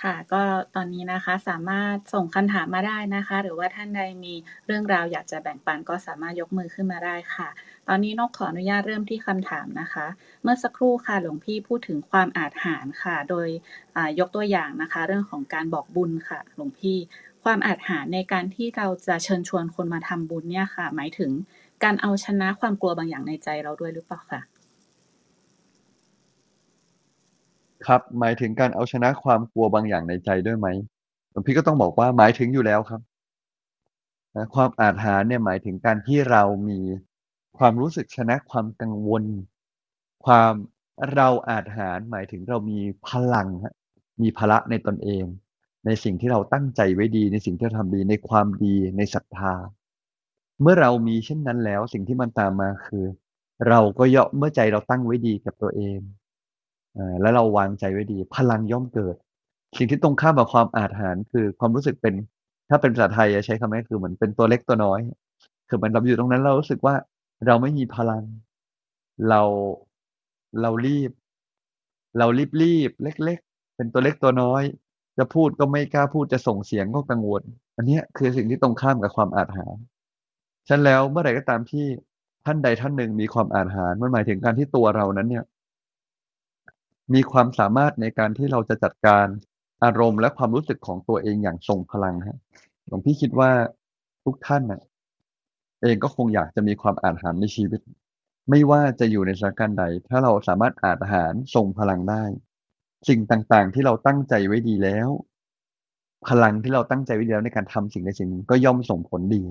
[SPEAKER 3] ค่ะ ก็ตอนนี้นะคะสามารถส่งคำถามมาได้นะคะ หรือว่าท่านใดมีเรื่องราวอยากจะแบ่งปันก็สามารถยกมือขึ้นมาได้ค่ะ ตอนนี้นกขออนุญาตเริ่มที่คำถามนะคะ เมื่อสักครู่ค่ะหลวงพี่พูดถึงความอาจหารค่ะ โดยยกตัวอย่างนะคะ เรื่องของการบอกบุญค่ะ หลวงพี่ความอาจหารในการที่เราจะเชิญชวนคนมาทำบุญเนี่ยค่ะ หมายถึงการเอาชนะความกลัวบางอย่างในใจเราด้วยหรือเปล่าคะ
[SPEAKER 1] ครับ หมายถึงการเอาชนะความกลัวบางอย่างในใจด้วยไหมหลวงพี่ก็ต้องบอกว่าหมายถึงอยู่แล้วครับนะความอาจหารเนี่ยหมายถึงการที่เรามีความรู้สึกชนะความกังวล ความเราอาจหารหมายถึงเรามีพลังมีพละในตนเอง ในสิ่งที่เราตั้งใจไว้ดี ในสิ่งที่เราทำดีในความดีในศรัทธา เมื่อเรามีเช่นนั้นแล้วสิ่งที่มันตามมาคือ เราก็ย่อเมื่อใจเราตั้งไว้ดีกับตัวเอง แล้วเราวางใจไว้ดี พลังย่อมเกิด สิ่งที่ตรงข้ามกับความอาถรรพ์คือความรู้สึกเป็น ถ้าเป็นภาษาไทยใช้คำนี้คือเหมือนเป็นตัวเล็กตัวน้อย คือมันเราอยู่ตรงนั้นเรารู้สึกว่าเราไม่มีพลัง เราเรารีบ เรารีบรีบเล็ก ๆ เป็นตัวเล็กตัวน้อย จะพูดก็ไม่กล้าพูดจะส่งเสียงก็กังวล อันนี้คือสิ่งที่ตรงข้ามกับความอาถรรพ์ฉันแล้วเมื่อไหร่ก็ตามที่ท่านใดท่านหนึ่งมีความอาถรรพ์มันหมายถึงการที่ตัวเรานั้นเนี่ย มีความสามารถในการที่เราจะจัดการอารมณ์และความรู้สึกของตัวเองอย่างทรงพลังฮะหลวงพี่คิดว่าทุกท่านนะเองก็คงอยากจะมีความอาถรรในชีวิต ไม่ว่าจะอยู่ในสถานการณ์ใด ถ้าเราสามารถอาถรรทรงพลังได้ สิ่งต่างๆ ที่เราตั้งใจไว้ดีแล้ว พลังที่เราตั้งใจไว้แล้วในการทำสิ่งใดสิ่งหนึ่งก็ย่อมส่งผลดี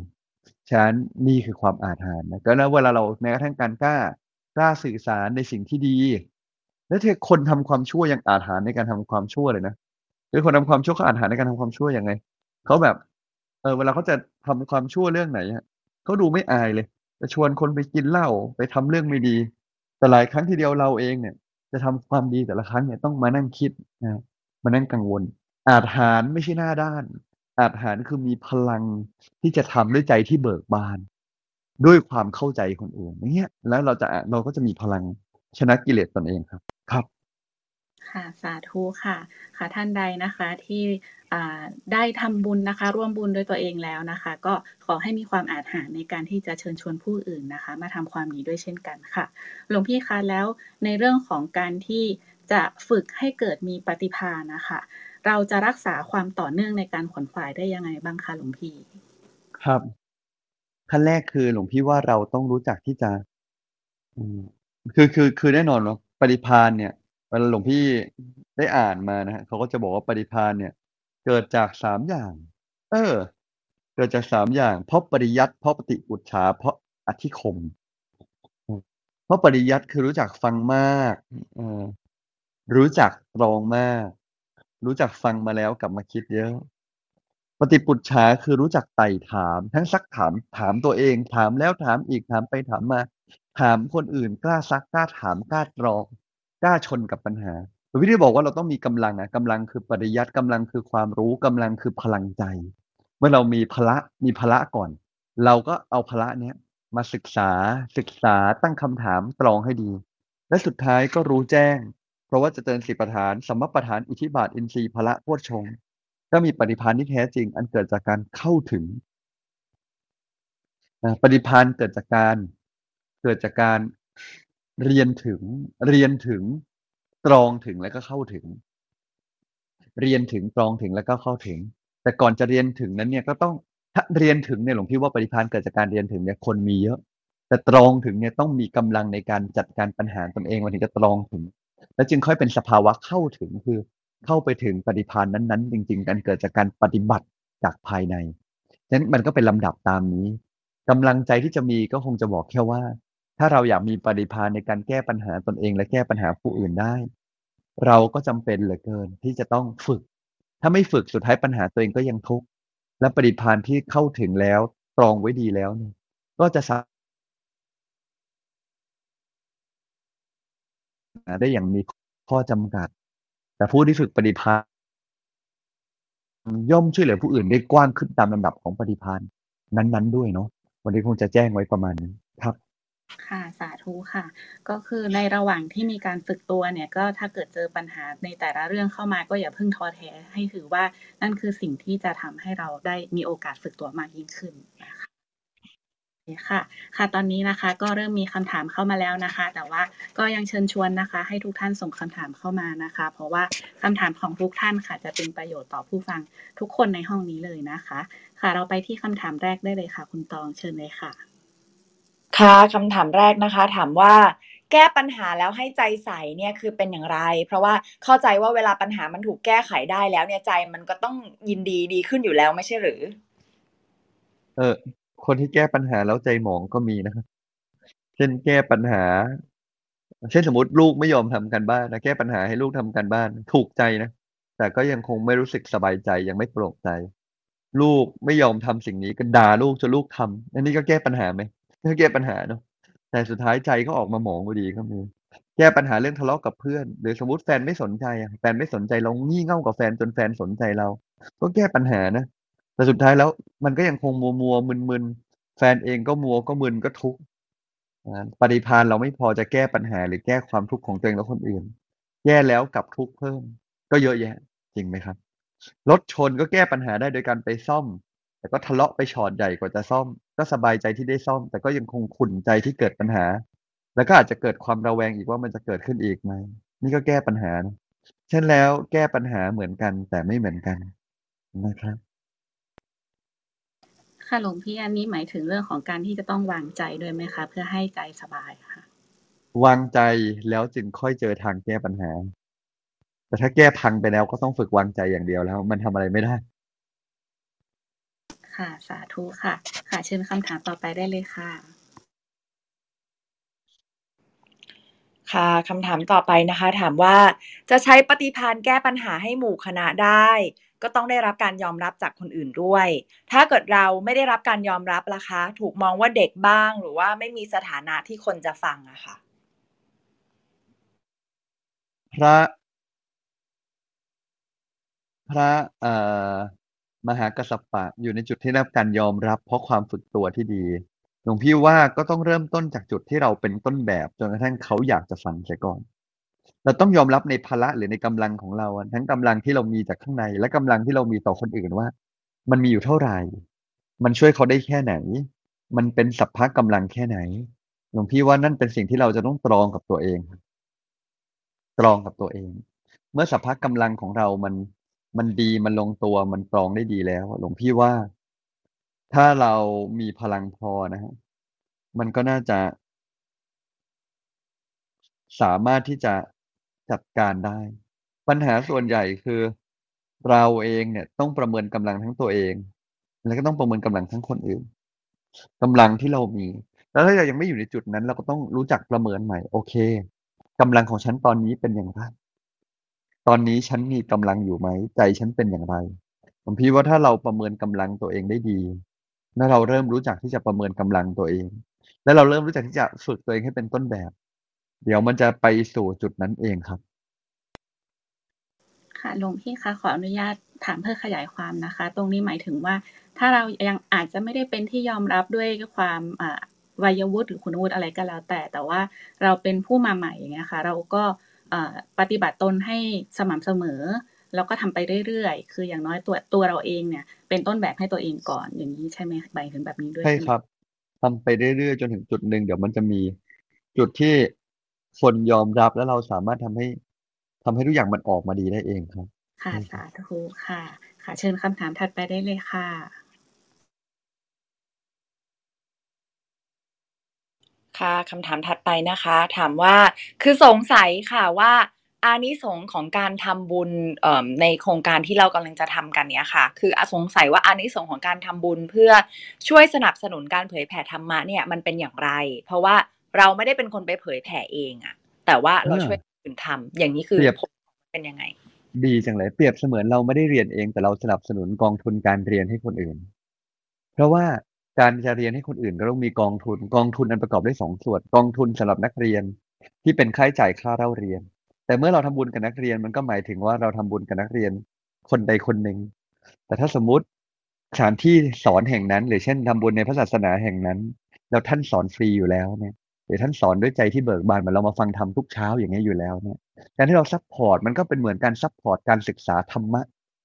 [SPEAKER 1] ฉะนั้นนี่คือความอาถรรพ์นะก็แล้วเวลาเราแม้กระทั่งการกล้ากล้าสื่อสารในสิ่งที่ดี แล้วเธอคนทำความชั่วยังอาถรรในการทำความชั่วเลยนะคือคนทำความชั่วเขาอาถรรในการทำความชั่วยังไงเขาแบบ เออเวลาเขาจะทำความชั่วเรื่องไหนอะเขาดูไม่อายเลยจะชวนคนไปกินเหล้าไปทำเรื่องไม่ดี แต่หลายครั้งทีเดียวเราเองเนี่ย จะทำความดีแต่ละครั้งเนี่ยต้องมานั่งคิดนะมานั่งกังวล อาถรรไม่ใช่หน้าด้าน อาถรรคือมีพลังที่จะทำด้วยใจที่เบิกบาน ด้วยความเข้าใจคนอื่นอย่างเงี้ยแล้วเราจะเราก็จะมีพลังชนะกิเลสตนเองครับ ครับ
[SPEAKER 3] ค่ะ สาธุค่ะ ค่ะท่านใดนะคะที่อ่าได้ทำบุญนะคะ ร่วมบุญด้วยตัวเองแล้วนะคะ ก็ขอให้มีความอาถรรพ์ในการที่จะเชิญชวนผู้อื่นนะคะ มาทำความดีด้วยเช่นกันค่ะหลวงพี่คะแล้วในเรื่องของการที่จะฝึกให้เกิดมีปฏิภาณนะคะ เราจะรักษาความต่อเนื่องในการขวนขวายได้ยังไงบ้างคะหลวงพี่
[SPEAKER 1] ครับขั้นแรกคือหลวงพี่ว่าเราต้องรู้จักที่จะอืมคือคือคือแน่นอนเนาะ ปฏิภาณเนี่ยเวลาหลวงพี่ได้อ่านมานะฮะเขาก็จะบอกว่าปฏิภาณเนี่ย เกิดจากสามอย่าง เออ เกิดจากสามอย่าง เพราะปริยัติเพราะปฏิอุจฉาเพราะอธิคม เพราะปริยัติคือรู้จักฟังมากเออรู้จักตรองมาก รู้จักฟังมาแล้วกลับมาคิดเยอะ ปฏิปุจฉาคือรู้จักไต่ถาม ทั้งซักถามถามตัวเอง ถามแล้วถามอีกถามไปถามมา ถามคนอื่น กล้าซัก กล้าถาม กล้าตรอง กล้าชนกับปัญหาวงพี่ได้บอกว่าเราต้องมีกำลังอะกำลังคือปริยัติกำลังคือความรู้กำลังคือพลังใจ เมื่อเรามีพละมีพละก่อน เราก็เอาพละเนี้ยมาศึกษาศึกษาตั้งคำถามตรองให้ดี และสุดท้ายก็รู้แจ้ง เพราะว่าจะเจริญสิประธานสมประธานอิทธิบาทอินทรีย์พละโพชฌงก็มีปฏิภาณที่แท้จริง อันเกิดจากการเข้าถึงปฏิภาณเกิดจากการ เกิดจากการเรียนถึงเรียนถึงตรองถึงแล้วก็เข้าถึง เรียนถึงตรองถึงแล้วก็เข้าถึง แต่ก่อนจะเรียนถึงนั้นเนี่ยก็ต้องถ้าเรียนถึงเนี่ยหลวงพี่ว่าปฏิภาณเกิดจากการเรียนถึงเนี่ยคนมีเยอะ แต่ตรองถึงเนี่ยต้องมีกำลังในการจัดการปัญหาตนเองมันถึงจะตรองถึง แล้วจึงค่อยเป็นสภาวะเข้าถึงคือเข้าไปถึงปฏิภาณนั้นๆ จริง ๆ กันเกิดจากการปฏิบัติจากภายในฉะนั้นมันก็เป็นลำดับตามนี้กำลังใจที่จะมีก็คงจะบอกแค่ว่า ถ้าเราอยากมีปฏิภาณในการแก้ปัญหาตนเองและแก้ปัญหาผู้อื่นได้ เราก็จำเป็นเหลือเกินที่จะต้องฝึก ถ้าไม่ฝึกสุดท้ายปัญหาตัวเองก็ยังทุกข์และปฏิภาณที่เข้าถึงแล้วตรองไว้ดีแล้วเนี่ยก็จะสามารถได้อย่างมีข้อจำกัด แต่ผู้ที่ฝึกปฏิภาณย่อมช่วยเหลือผู้อื่นได้กว้างขึ้นตามลำดับของปฏิภาณนั้น ๆ ด้วยเนาะวันนี้คงจะแจ้งไว้ประมาณนี้ครับ
[SPEAKER 3] ค่ะสาธุค่ะ ก็คือในระหว่างที่มีการฝึกตัวเนี่ย ก็ถ้าเกิดเจอปัญหาในแต่ละเรื่องเข้ามาก็อย่าเพิ่งท้อแท้ ให้ถือว่านั่นคือสิ่งที่จะทำให้เราได้มีโอกาสฝึกตัวมากยิ่งขึ้นนะคะคค่ะ ค่ะ ตอนนี้นะคะ ก็เริ่มมีคำถามเข้ามาแล้วนะคะ แต่ว่าก็ยังเชิญชวนนะคะ ให้ทุกท่านส่งคำถามเข้ามานะคะ เพราะว่าคำถามของทุกท่านค่ะ จะเป็นประโยชน์ต่อผู้ฟังทุกคนในห้องนี้เลยนะคะ ค่ะ เราไปที่คำถามแรกได้เลยค่ะ คุณตองเชิญเลยค่ะ
[SPEAKER 4] ค่ะคำถามแรกนะคะ ถามว่าแก้ปัญหาแล้วให้ใจใสเนี่ยคือเป็นอย่างไร เพราะว่าเข้าใจว่าเวลาปัญหามันถูกแก้ไขได้แล้วเนี่ยใจมันก็ต้องยินดีดีขึ้นอยู่แล้วไม่ใช่หรือ
[SPEAKER 1] เออคนที่แก้ปัญหาแล้วใจหมองก็มีนะครับเช่นแก้ปัญหา เช่นสมมติลูกไม่ยอมทำกันบ้านนะแก้ปัญหาให้ลูกทำกันบ้าน ถูกใจนะแต่ก็ยังคงไม่รู้สึกสบายใจยังไม่โปร่งใจ ลูกไม่ยอมทำสิ่งนี้ก็ด่าลูกจนลูกทำอันนี้ก็แก้ปัญหาไหม ก็แก้ปัญหาเนาะแต่สุดท้ายใจก็ออกมาหมองพอดีก็มีแก้ปัญหาเรื่องทะเลาะกับเพื่อนหรือสมมติแฟนไม่สนใจอะแฟนไม่สนใจเรางี่เง่ากับแฟนจนแฟนสนใจเรา ก็แก้ปัญหานะแต่สุดท้ายแล้วมันก็ยังคงมัวมัวมึนมึนแฟนเองก็มัวก็มึนก็ทุกข์ปฏิภาณเราไม่พอจะแก้ปัญหาหรือแก้ความทุกข์ของตัวเองและคนอื่น แย่แล้วกลับทุกข์เพิ่ม ก็เยอะแยะ จริงไหมครับรถชนก็แก้ปัญหาได้โดยการไปซ่อม แต่ก็ทะเลาะไปชอดใหญ่กว่าจะซ่อม ก็สบายใจที่ได้ซ่อม แต่ก็ยังคงขุ่นใจที่เกิดปัญหา แล้วก็อาจจะเกิดความระแวงอีกว่ามันจะเกิดขึ้นอีกไหมนี่ก็แก้ปัญหานะเช่นแล้วแก้ปัญหาเหมือนกันแต่ไม่เหมือนกันนะครับ
[SPEAKER 3] ค่ะหลวงพี่อันนี้หมายถึงเรื่องของการที่จะต้องวางใจด้วยไหมคะ เพื่อให้ใจสบายค่ะ
[SPEAKER 1] วางใจแล้วจึงค่อยเจอทางแก้ปัญหา แต่ถ้าแก้พังไปแล้วก็ต้องฝึกวางใจอย่างเดียวแล้ว มันทำอะไรไม่ได้
[SPEAKER 3] ค่ะ สาธุค่ะ ค่ะ เชิญคำถามต่อไปได้เลยค่ะ
[SPEAKER 4] ค่ะคำถามต่อไปนะคะ ถามว่าจะใช้ปฏิภาณแก้ปัญหาให้หมู่คณะได้ ก็ต้องได้รับการยอมรับจากคนอื่นด้วย ถ้าเกิดเราไม่ได้รับการยอมรับล่ะคะ ถูกมองว่าเด็กบ้างหรือว่าไม่มีสถานะที่คนจะฟังอะค่ะ
[SPEAKER 1] พระพระเอ่อ มหากัสสปะอยู่ในจุดที่ได้รับการยอมรับ เพราะความฝึกตัวที่ดีหลวงพี่ว่าก็ต้องเริ่มต้นจากจุดที่เราเป็นต้นแบบจนกระทั่งเขาอยากจะฟังเสียก่อน เราต้องยอมรับในพละหรือในกำลังของเรา ทั้งกำลังที่เรามีจากข้างใน และกำลังที่เรามีต่อคนอื่นว่า มันมีอยู่เท่าไหร่ มันช่วยเขาได้แค่ไหน มันเป็นสัพพะกำลังแค่ไหนหลวงพี่ว่านั่นเป็นสิ่งที่เราจะต้องตรองกับตัวเอง ตรองกับตัวเอง เมื่อสัพพะกำลังของเรามัน มันดีมันลงตัวมันตรองได้ดีแล้ว หลวงพี่ว่า ถ้าเรามีพลังพอนะฮะมันก็น่าจะ สามารถที่จะจัดการได้ ปัญหาส่วนใหญ่คือ เราเองเนี่ย ต้องประเมินกำลังทั้งตัวเอง แล้วก็ต้องประเมินกำลังทั้งคนอื่นกำลังที่เรามี แล้วถ้าเรายังไม่อยู่ในจุดนั้น เราก็ต้องรู้จักประเมินใหม่ โอเคกำลังของฉันตอนนี้เป็นอย่างไร ตอนนี้ฉันมีกำลังอยู่ไหม ใจฉันเป็นอย่างไร ผมพี่ว่าถ้าเราประเมินกำลังตัวเองได้ดีแล้วเราเริ่มรู้จักที่จะประเมินกำลังตัวเอง แล้วเราเริ่มรู้จักที่จะฝึกตัวเองให้เป็นต้นแบบ เดี๋ยวมันจะไปสู่จุดนั้นเองครับ
[SPEAKER 3] ค่ะหลวงพี่คะขออนุญาตถามเพื่อขยายความนะคะ ตรงนี้หมายถึงว่า ถ้าเรายังอาจจะไม่ได้เป็นที่ยอมรับด้วยความอ่าวัยวุฒิหรือคุณวุฒิอะไรก็แล้วแต่ แต่ว่าเราเป็นผู้มาใหม่อย่างเงี้ยค่ะ เราก็ ปฏิบัติตนให้สม่ำเสมอ แล้วก็ทำไปเรื่อยๆ คืออย่างน้อยตัวตัวเราเองเนี่ย เป็นต้นแบบให้ตัวเองก่อนอย่างนี้ใช่ไหมใบถึงแบบนี้ด้วย
[SPEAKER 1] ใช่ครับทำไปเรื่อยๆจนถึงจุดหนึ่งเดี๋ยวมันจะมีจุดที่คนยอมรับแล้วเราสามารถทำให้ทำให้ทุกอย่างมันออกมาดีได้เองครับ
[SPEAKER 3] ค่ะสาธุค่ะ ค่ะ เชิญคำถามถัดไปได้เลยค่ะ
[SPEAKER 4] ค่ะคำถามถัดไปนะคะ ถามว่าคือสงสัยค่ะว่าอานิสงส์ของการทำบุญในโครงการที่เรากำลังจะทำกันเนี้ยค่ะ คือสงสัยว่าอานิสงส์ของการทำบุญเพื่อช่วยสนับสนุนการเผยแผ่ธรรมะเนี่ยมันเป็นอย่างไร เพราะว่าเราไม่ได้เป็นคนไปเผยแผ่เองอะแต่ว่าเราช่วยคนอื่นทำอย่างนี้คือ
[SPEAKER 1] เปรียบ
[SPEAKER 4] ผลเป็นยังไง
[SPEAKER 1] ดีจังเลยเปรียบเสมือนเราไม่ได้เรียนเอง แต่เราสนับสนุนกองทุนการเรียนให้คนอื่น เพราะว่า การจะเรียนให้คนอื่นก็ต้องมีกองทุน กองทุนอันประกอบด้วยสองส่วน กองทุนสำหรับนักเรียน ที่เป็นค่าใช้จ่ายค่าเล่าเรียน แต่เมื่อเราทำบุญกับนักเรียนมันก็หมายถึงว่าเราทำบุญกับนักเรียนคนใดคนหนึ่ง แต่ถ้าสมมติสถานที่สอนแห่งนั้น หรือเช่นทำบุญในพระศาสนาแห่งนั้น แล้วท่านสอนฟรีอยู่แล้วเนี่ยหรือท่านสอนด้วยใจที่เบิกบานเหมือนเรามาฟังธรรมทุกเช้าอย่างนี้อยู่แล้วเนี่ยการที่เรา support มันก็เป็นเหมือนการ support การศึกษาธรรมะ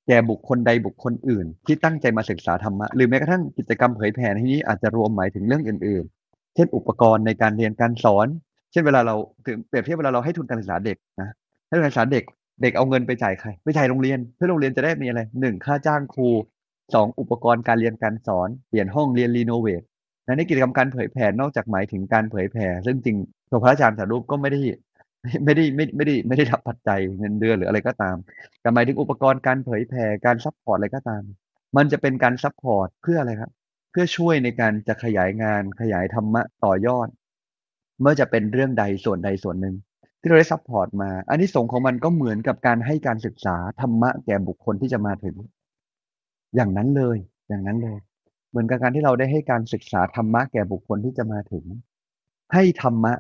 [SPEAKER 1] แก่บุคคลใดบุคคลอื่น ที่ตั้งใจมาศึกษาธรรมะหรือแม้กระทั่งกิจกรรมเผยแผ่ในที่นี้อาจจะรวมหมายถึงเรื่องอื่น ๆ เช่นอุปกรณ์ในการเรียนการสอน เช่นเวลาเราถึงเปรียบเทียบเวลาเราให้ทุนการศึกษาเด็กนะให้ทุนการศึกษาเด็กเด็กเอาเงินไปจ่ายใครไปจ่ายโรงเรียน เพื่อโรงเรียนจะได้มีอะไรหนึ่งค่าจ้างครูสองอุปกรณ์การเรียนการสอนเปลี่ยนห้องเรียน renovate ในกิจกรรมการเผยแผ่นอกจากหมายถึงการเผยแผ่ซึ่งจริงตัวพระอาจารย์สารูปก็ไม่ได้ ไม่ได้ไม่ไม่ได้ไม่ได้รับปัจจัยเงินเดือนหรืออะไรก็ตาม แต่หมายถึงอุปกรณ์การเผยแผ่การ support อะไรก็ตาม มันจะเป็นการ support เพื่ออะไรครับ เพื่อช่วยในการจะขยายงานขยายธรรมะต่อยอด เมื่อจะเป็นเรื่องใดส่วนใดส่วนหนึ่ง ที่เราได้ support มา อานิสงส์ของมันก็เหมือนกับการให้การศึกษาธรรมะแก่บุคคลที่จะมาถึง อย่างนั้นเลย อย่างนั้นเลย เหมือนกับการที่เราได้ให้การศึกษาธรรมะแก่บุคคลที่จะมาถึง ให้ธรรมะ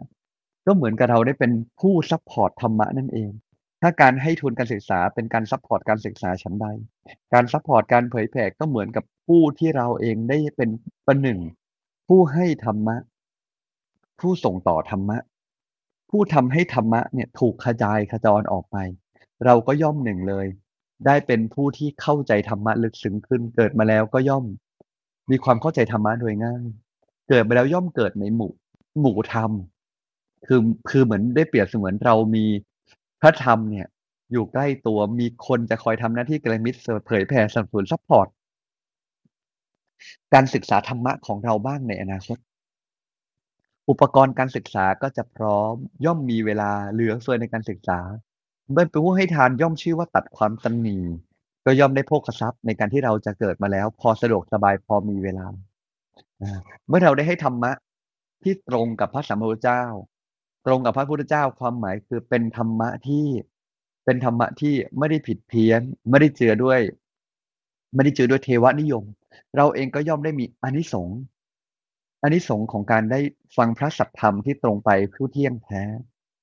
[SPEAKER 1] ก็เหมือนกับเราได้เป็นผู้ support ธรรมะนั่นเอง ถ้าการให้ทุนการศึกษาเป็นการ support การศึกษาฉันใด การ support การเผยแผ่ก็เหมือนกับผู้ที่เราเองได้เป็นประหนึ่ง ผู้ให้ธรรมะ ผู้ส่งต่อธรรมะ ผู้ทำให้ธรรมะเนี่ยถูกขจายขจรออกไป เราก็ย่อมหนึ่งเลย ได้เป็นผู้ที่เข้าใจธรรมะลึกซึ้งขึ้น เกิดมาแล้วก็ย่อม มีความเข้าใจธรรมะโดยง่าย เกิดมาแล้วย่อมเกิดในหมู่หมู่ธรรม คือ คือเหมือนได้เปรียบเสมือนเรามีพระธรรมเนี่ยอยู่ใกล้ตัว มีคนจะคอยทำหน้าที่กระมิดเผยแผ่ สนับสนุน support การศึกษาธรรมะของเราบ้างในอนาคต อุปกรณ์การศึกษาก็จะพร้อม ย่อมมีเวลาเหลือเฟือในการศึกษา เมื่อเป็นผู้ให้ทานย่อมชื่อว่าตัดความตำหนิก็ย่อมได้โภคทรัพย์ในการที่เราจะเกิดมาแล้ว พอสะดวกสบายพอมีเวลา เมื่อเราได้ให้ธรรมะที่ตรงกับพระสัมมาสัมพุทธเจ้า ตรงกับพระพุทธเจ้าความหมายคือเป็นธรรมะที่เป็นธรรมะที่ไม่ได้ผิดเพี้ยน ไม่ได้เจือด้วย ไม่ได้เจือด้วยเทวนิยม เราเองก็ย่อมได้มีอนิสงส์อนิสงส์ของการได้ฟังพระสัทธรรมที่ตรงไปผู้เที่ยงแท้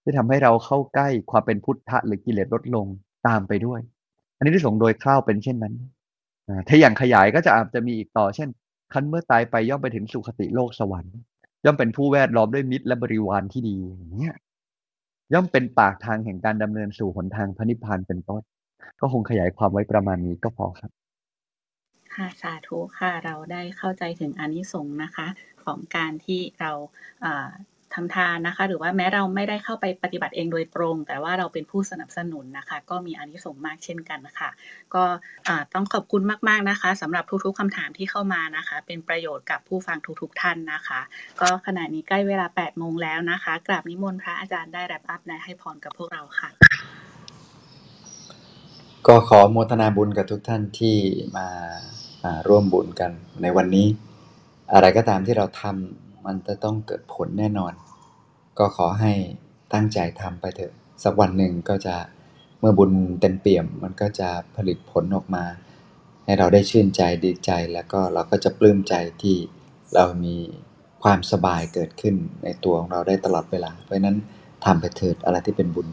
[SPEAKER 1] ที่ทำให้เราเข้าใกล้ความเป็นพุทธะหรือกิเลสลดลงตามไปด้วย อันนี้ที่สงโดยคร่าวเป็นเช่นนั้นถ้าอย่างขยายก็จะอาจจะมีอีกต่อ เช่น คันเมื่อตายไปย่อมไปถึงสุคติโลกสวรรค์ ย่อมเป็นผู้แวดล้อมด้วยมิตรและบริวารที่ดีอย่างเงี้ยย่อมเป็นปากทางแห่งการดำเนินสู่หนทางพระนิพพานเป็นต้น ก็คงขยายความไว้ประมาณนี้ก็พอครับ
[SPEAKER 3] ค่ะสาธุค่ะเราได้เข้าใจถึงอนิสงส์นะคะ ของการที่เรา ทำทานนะคะ หรือว่าแม้เราไม่ได้เข้าไปปฏิบัติเองโดยตรง แต่ว่าเราเป็นผู้สนับสนุนนะคะ ก็มีอานิสงส์มากเช่นกันนะคะก็ต้องขอบคุณมาก ๆนะคะสำหรับทุกๆคำถามที่เข้ามานะคะ เป็นประโยชน์กับผู้ฟังทุกๆท่านนะคะ ก็ขณะนี้ใกล้เวลา8โมงแล้วนะคะกราบนิมนต์พระอาจารย์ได้แรปอัพและให้พรกับพวกเราค่ะ
[SPEAKER 2] ก็ขอโมทนาบุญกับทุกท่านที่มาร่วมบุญกันในวันนี้ อะไรก็ตามที่เราทำมันจะต้องเกิดผลแน่นอน ก็ขอให้ตั้งใจทำไปเถอะ สักวันหนึ่งก็จะเมื่อบุญเต็มเปี่ยม มันก็จะผลิตผลออกมา ให้เราได้ชื่นใจดีใจแล้วก็เราก็จะปลื้มใจที่เรามีความสบายเกิดขึ้นในตัวของเราได้ตลอดเวลา เพราะนั้นทำไปเถิดอะไรที่เป็นบุญ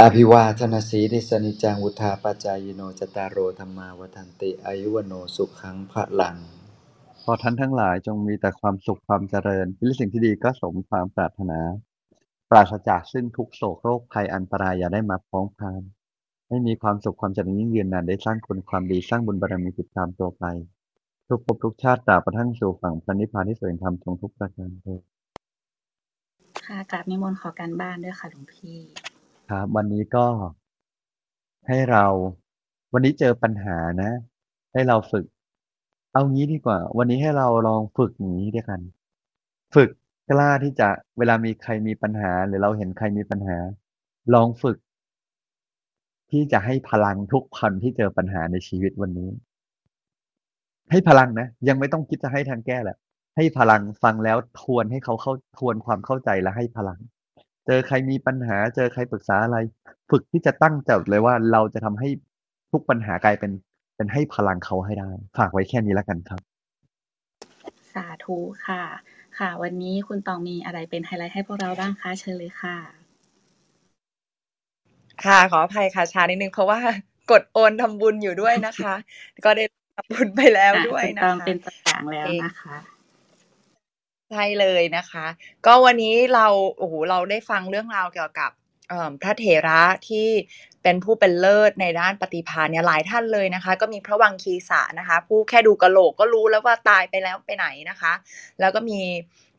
[SPEAKER 2] อภิวาทนาสีริสนิจังวุธาปจายโนจตารโรธรรมาวันติอายุวโนสุขังพระลัง
[SPEAKER 1] ขอท่านทั้งหลายจงมีแต่ความสุขความเจริญคิดสิ่งที่ดีก็สมความปรารถนา ปราศจากซึ่งทุกโศกโรคภัยอันตรายอย่าได้มาพ้องพานให้มีความสุขความเจริญยิ่งยืนนานได้สร้างคุณความดีสร้างบุญบารมีติดตามตัวไป ทุกภพทุกชาติตราบกระทั่งสู่ฝั่งพระนิพพานที่สวยงามตรงทุกประการเลย
[SPEAKER 3] ค่ะกราบนิมนต์ขอการบ้านด้วยค่ะหลวงพี่
[SPEAKER 1] ครับวันนี้ก็ให้เรา วันนี้เจอปัญหานะ ให้เราฝึก เอางี้ดีกว่า วันนี้ให้เราลองฝึกอย่างนี้ด้วยกัน ฝึกกล้าที่จะเวลามีใครมีปัญหา หรือเราเห็นใครมีปัญหา ลองฝึก ที่จะให้พลังทุกคนที่เจอปัญหาในชีวิตวันนี้ ให้พลังนะ ยังไม่ต้องคิดจะให้ทางแก้แหละ ให้พลังฟังแล้วทวนให้เขาเข้าทวนความเข้าใจและให้พลัง เจอใครมีปัญหา เจอใครปรึกษาอะไร ฝึกที่จะตั้งใจเลยว่าเราจะทำให้ทุกปัญหากลายเป็น เป็นให้พลังเขาให้ได้ ฝากไว้แค่นี้แล้วกันครับ
[SPEAKER 3] สาธุค่ะ ค่ะ วันนี้คุณตองมีอะไรเป็นไฮไลท์ให้พวกเราบ้างคะเชิญเลยค่ะ
[SPEAKER 4] ค่ะขออภัยค่ะชานิดนึงเพราะว่ากดโอนทำบุญอยู่ด้วยนะคะ ก็ได้ทำบุญไปแล้วด้วยนะคะตอง
[SPEAKER 3] เป็นต่างแล้วนะคะ
[SPEAKER 4] ใช่เลยนะคะ ก็วันนี้เราโอ้โหเราได้ฟังเรื่องราวเกี่ยวกับ พระเถระที่เป็นผู้เป็นเลิศในด้านปฏิภาณเนี่ยหลายท่านเลยนะคะ ก็มีพระวังคีสะนะคะ ผู้แค่ดูกระโหลกก็รู้แล้วว่าตายไปแล้วไปไหนนะคะ แล้วก็มี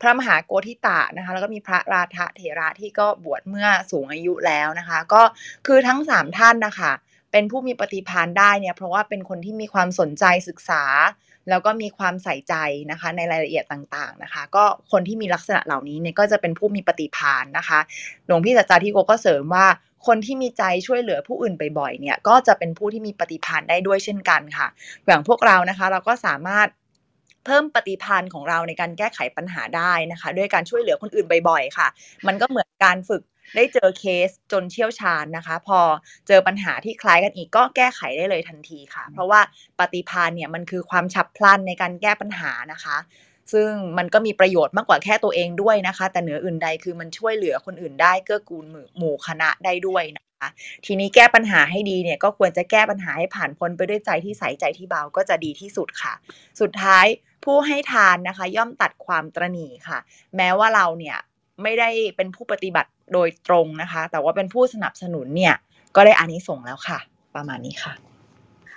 [SPEAKER 4] พระมหาโกธิตะนะคะ แล้วก็มีพระราธะเถระที่ก็บวชเมื่อสูงอายุแล้วนะคะ ก็คือทั้งสามท่านนะคะเป็นผู้มีปฏิภาณได้เนี่ยเพราะว่าเป็นคนที่มีความสนใจศึกษา แล้วก็มีความใส่ใจนะคะในรายละเอียดต่างๆนะคะ ก็คนที่มีลักษณะเหล่านี้เนี่ยก็จะเป็นผู้มีปฏิภาณนะคะ หลวงพี่สัจจาที่โกก็เสริมว่าคนที่มีใจช่วยเหลือผู้อื่นบ่อยๆเนี่ยก็จะเป็นผู้ที่มีปฏิภาณได้ด้วยเช่นกันค่ะ อย่างพวกเรานะคะเราก็สามารถเพิ่มปฏิพันธ์ของเราในการแก้ไขปัญหาได้นะคะ ด้วยการช่วยเหลือคนอื่นบ่อยๆ ค่ะ มันก็เหมือนการฝึก ได้เจอเคสจนเชี่ยวชาญนะคะ พอเจอปัญหาที่คล้ายกันอีกก็แก้ไขได้เลยทันทีค่ะ เพราะว่าปฏิภาณเนี่ยมันคือความฉับพลันในการแก้ปัญหานะคะซึ่งมันก็มีประโยชน์มากกว่าแค่ตัวเองด้วยนะคะ แต่เหนืออื่นใดคือมันช่วยเหลือคนอื่นได้เกื้อกูลหมู่คณะได้ด้วยนะคะ ทีนี้แก้ปัญหาให้ดีเนี่ยก็ควรจะแก้ปัญหาให้ผ่านพ้นไปด้วยใจที่ใสใจที่เบาก็จะดีที่สุดค่ะ สุดท้ายผู้ให้ทานนะคะ ย่อมตัดความตรณีค่ะ แม้ว่าเราเนี่ย ไม่ได้เป็นผู้ปฏิบัติโดยตรงนะคะ แต่ว่าเป็นผู้สนับสนุนเนี่ย ก็ได้อานิสงส์แล้วค่ะ ประมาณนี้ค่ะ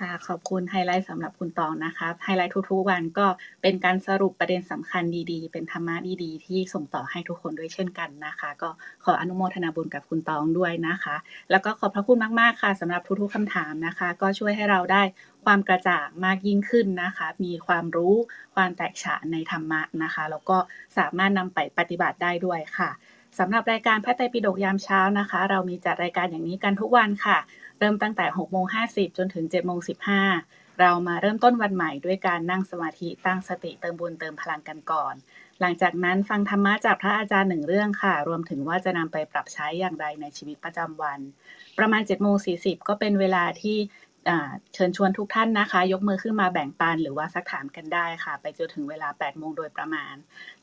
[SPEAKER 3] ค่ะขอบคุณไฮไลท์สำหรับคุณตองนะคะไฮไลท์ทุกๆวันก็เป็นการสรุปประเด็นสำคัญดีๆ เป็นธรรมะดีๆ ที่ส่งต่อให้ทุกคนด้วยเช่นกันนะคะ ก็ขออนุโมทนาบุญกับคุณตองด้วยนะคะ แล้วก็ขอบพระคุณมากๆค่ะสำหรับทุกๆคำถามนะคะ ก็ช่วยให้เราได้ความกระจ่างมากยิ่งขึ้นนะคะ มีความรู้ความแตกฉานในธรรมะนะคะ แล้วก็สามารถนำไปปฏิบัติได้ด้วยค่ะสำหรับรายการพระไตรปิฎกยามเช้านะคะ เรามีจัดรายการอย่างนี้กันทุกวันค่ะ เริ่มตั้งแต่6โมง50 จนถึง7โมง15 เรามาเริ่มต้นวันใหม่ด้วยการนั่งสมาธิตั้งสติเติมบุญเติมพลังกันก่อน หลังจากนั้นฟังธรรมะจากพระอาจารย์หนึ่งเรื่องค่ะ รวมถึงว่าจะนำไปปรับใช้อย่างไรในชีวิตประจำวัน ประมาณ7โมง40 ก็เป็นเวลาที่ เชิญชวนทุกท่านนะคะ ยกมือขึ้นมาแบ่งปันหรือว่าสักถามกันได้ค่ะ ไปจนถึงเวลา 8 โมงโดยประมาณ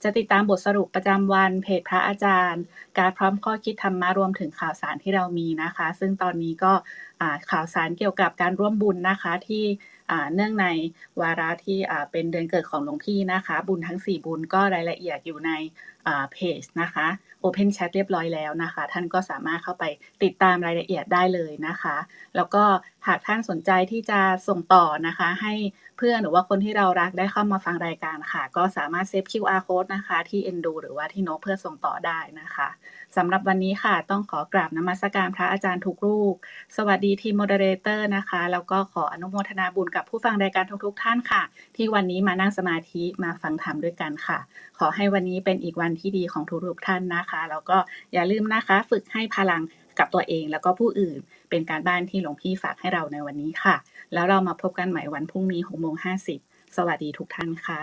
[SPEAKER 3] จะติดตามบทสรุปประจำวันเพจพระอาจารย์ การพร้อมข้อคิดธรรมะรวมถึงข่าวสารที่เรามีนะคะ ซึ่งตอนนี้ก็ข่าวสารเกี่ยวกับการร่วมบุญนะคะที่ เนื่องในวาระที่เป็นเดือนเกิดของหลวงพี่นะคะ บุญทั้ง 4 บุญก็รายละเอียดอยู่ในเพจนะคะ Open Chat เรียบร้อยแล้วนะคะ ท่านก็สามารถเข้าไปติดตามรายละเอียดได้เลยนะคะ แล้วก็หากท่านสนใจที่จะส่งต่อนะคะให้ เพื่อนหรือว่าคนที่เรารักได้เข้ามาฟังรายการค่ะ ก็สามารถ save QR code นะคะ ที่ Endo หรือว่าที่โนเพื่อส่งต่อได้นะคะสำหรับวันนี้ค่ะ ต้องขอกราบนมัสการพระอาจารย์ทุกรูป สวัสดีทีม moderator นะคะ แล้วก็ขออนุโมทนาบุญกับผู้ฟังรายการทุกๆท่านค่ะ ที่วันนี้มานั่งสมาธิมาฟังธรรมด้วยกันค่ะ ขอให้วันนี้เป็นอีกวันที่ดีของทุกๆท่านนะคะ แล้วก็อย่าลืมนะคะ ฝึกให้พลัง กับตัวเองแล้วก็ผู้อื่น เป็นการบ้านที่หลวงพี่ฝากให้เราในวันนี้ค่ะ แล้วเรามาพบกันใหม่วันพรุ่งนี้6โมง50สวัสดีทุกท่านค่ะ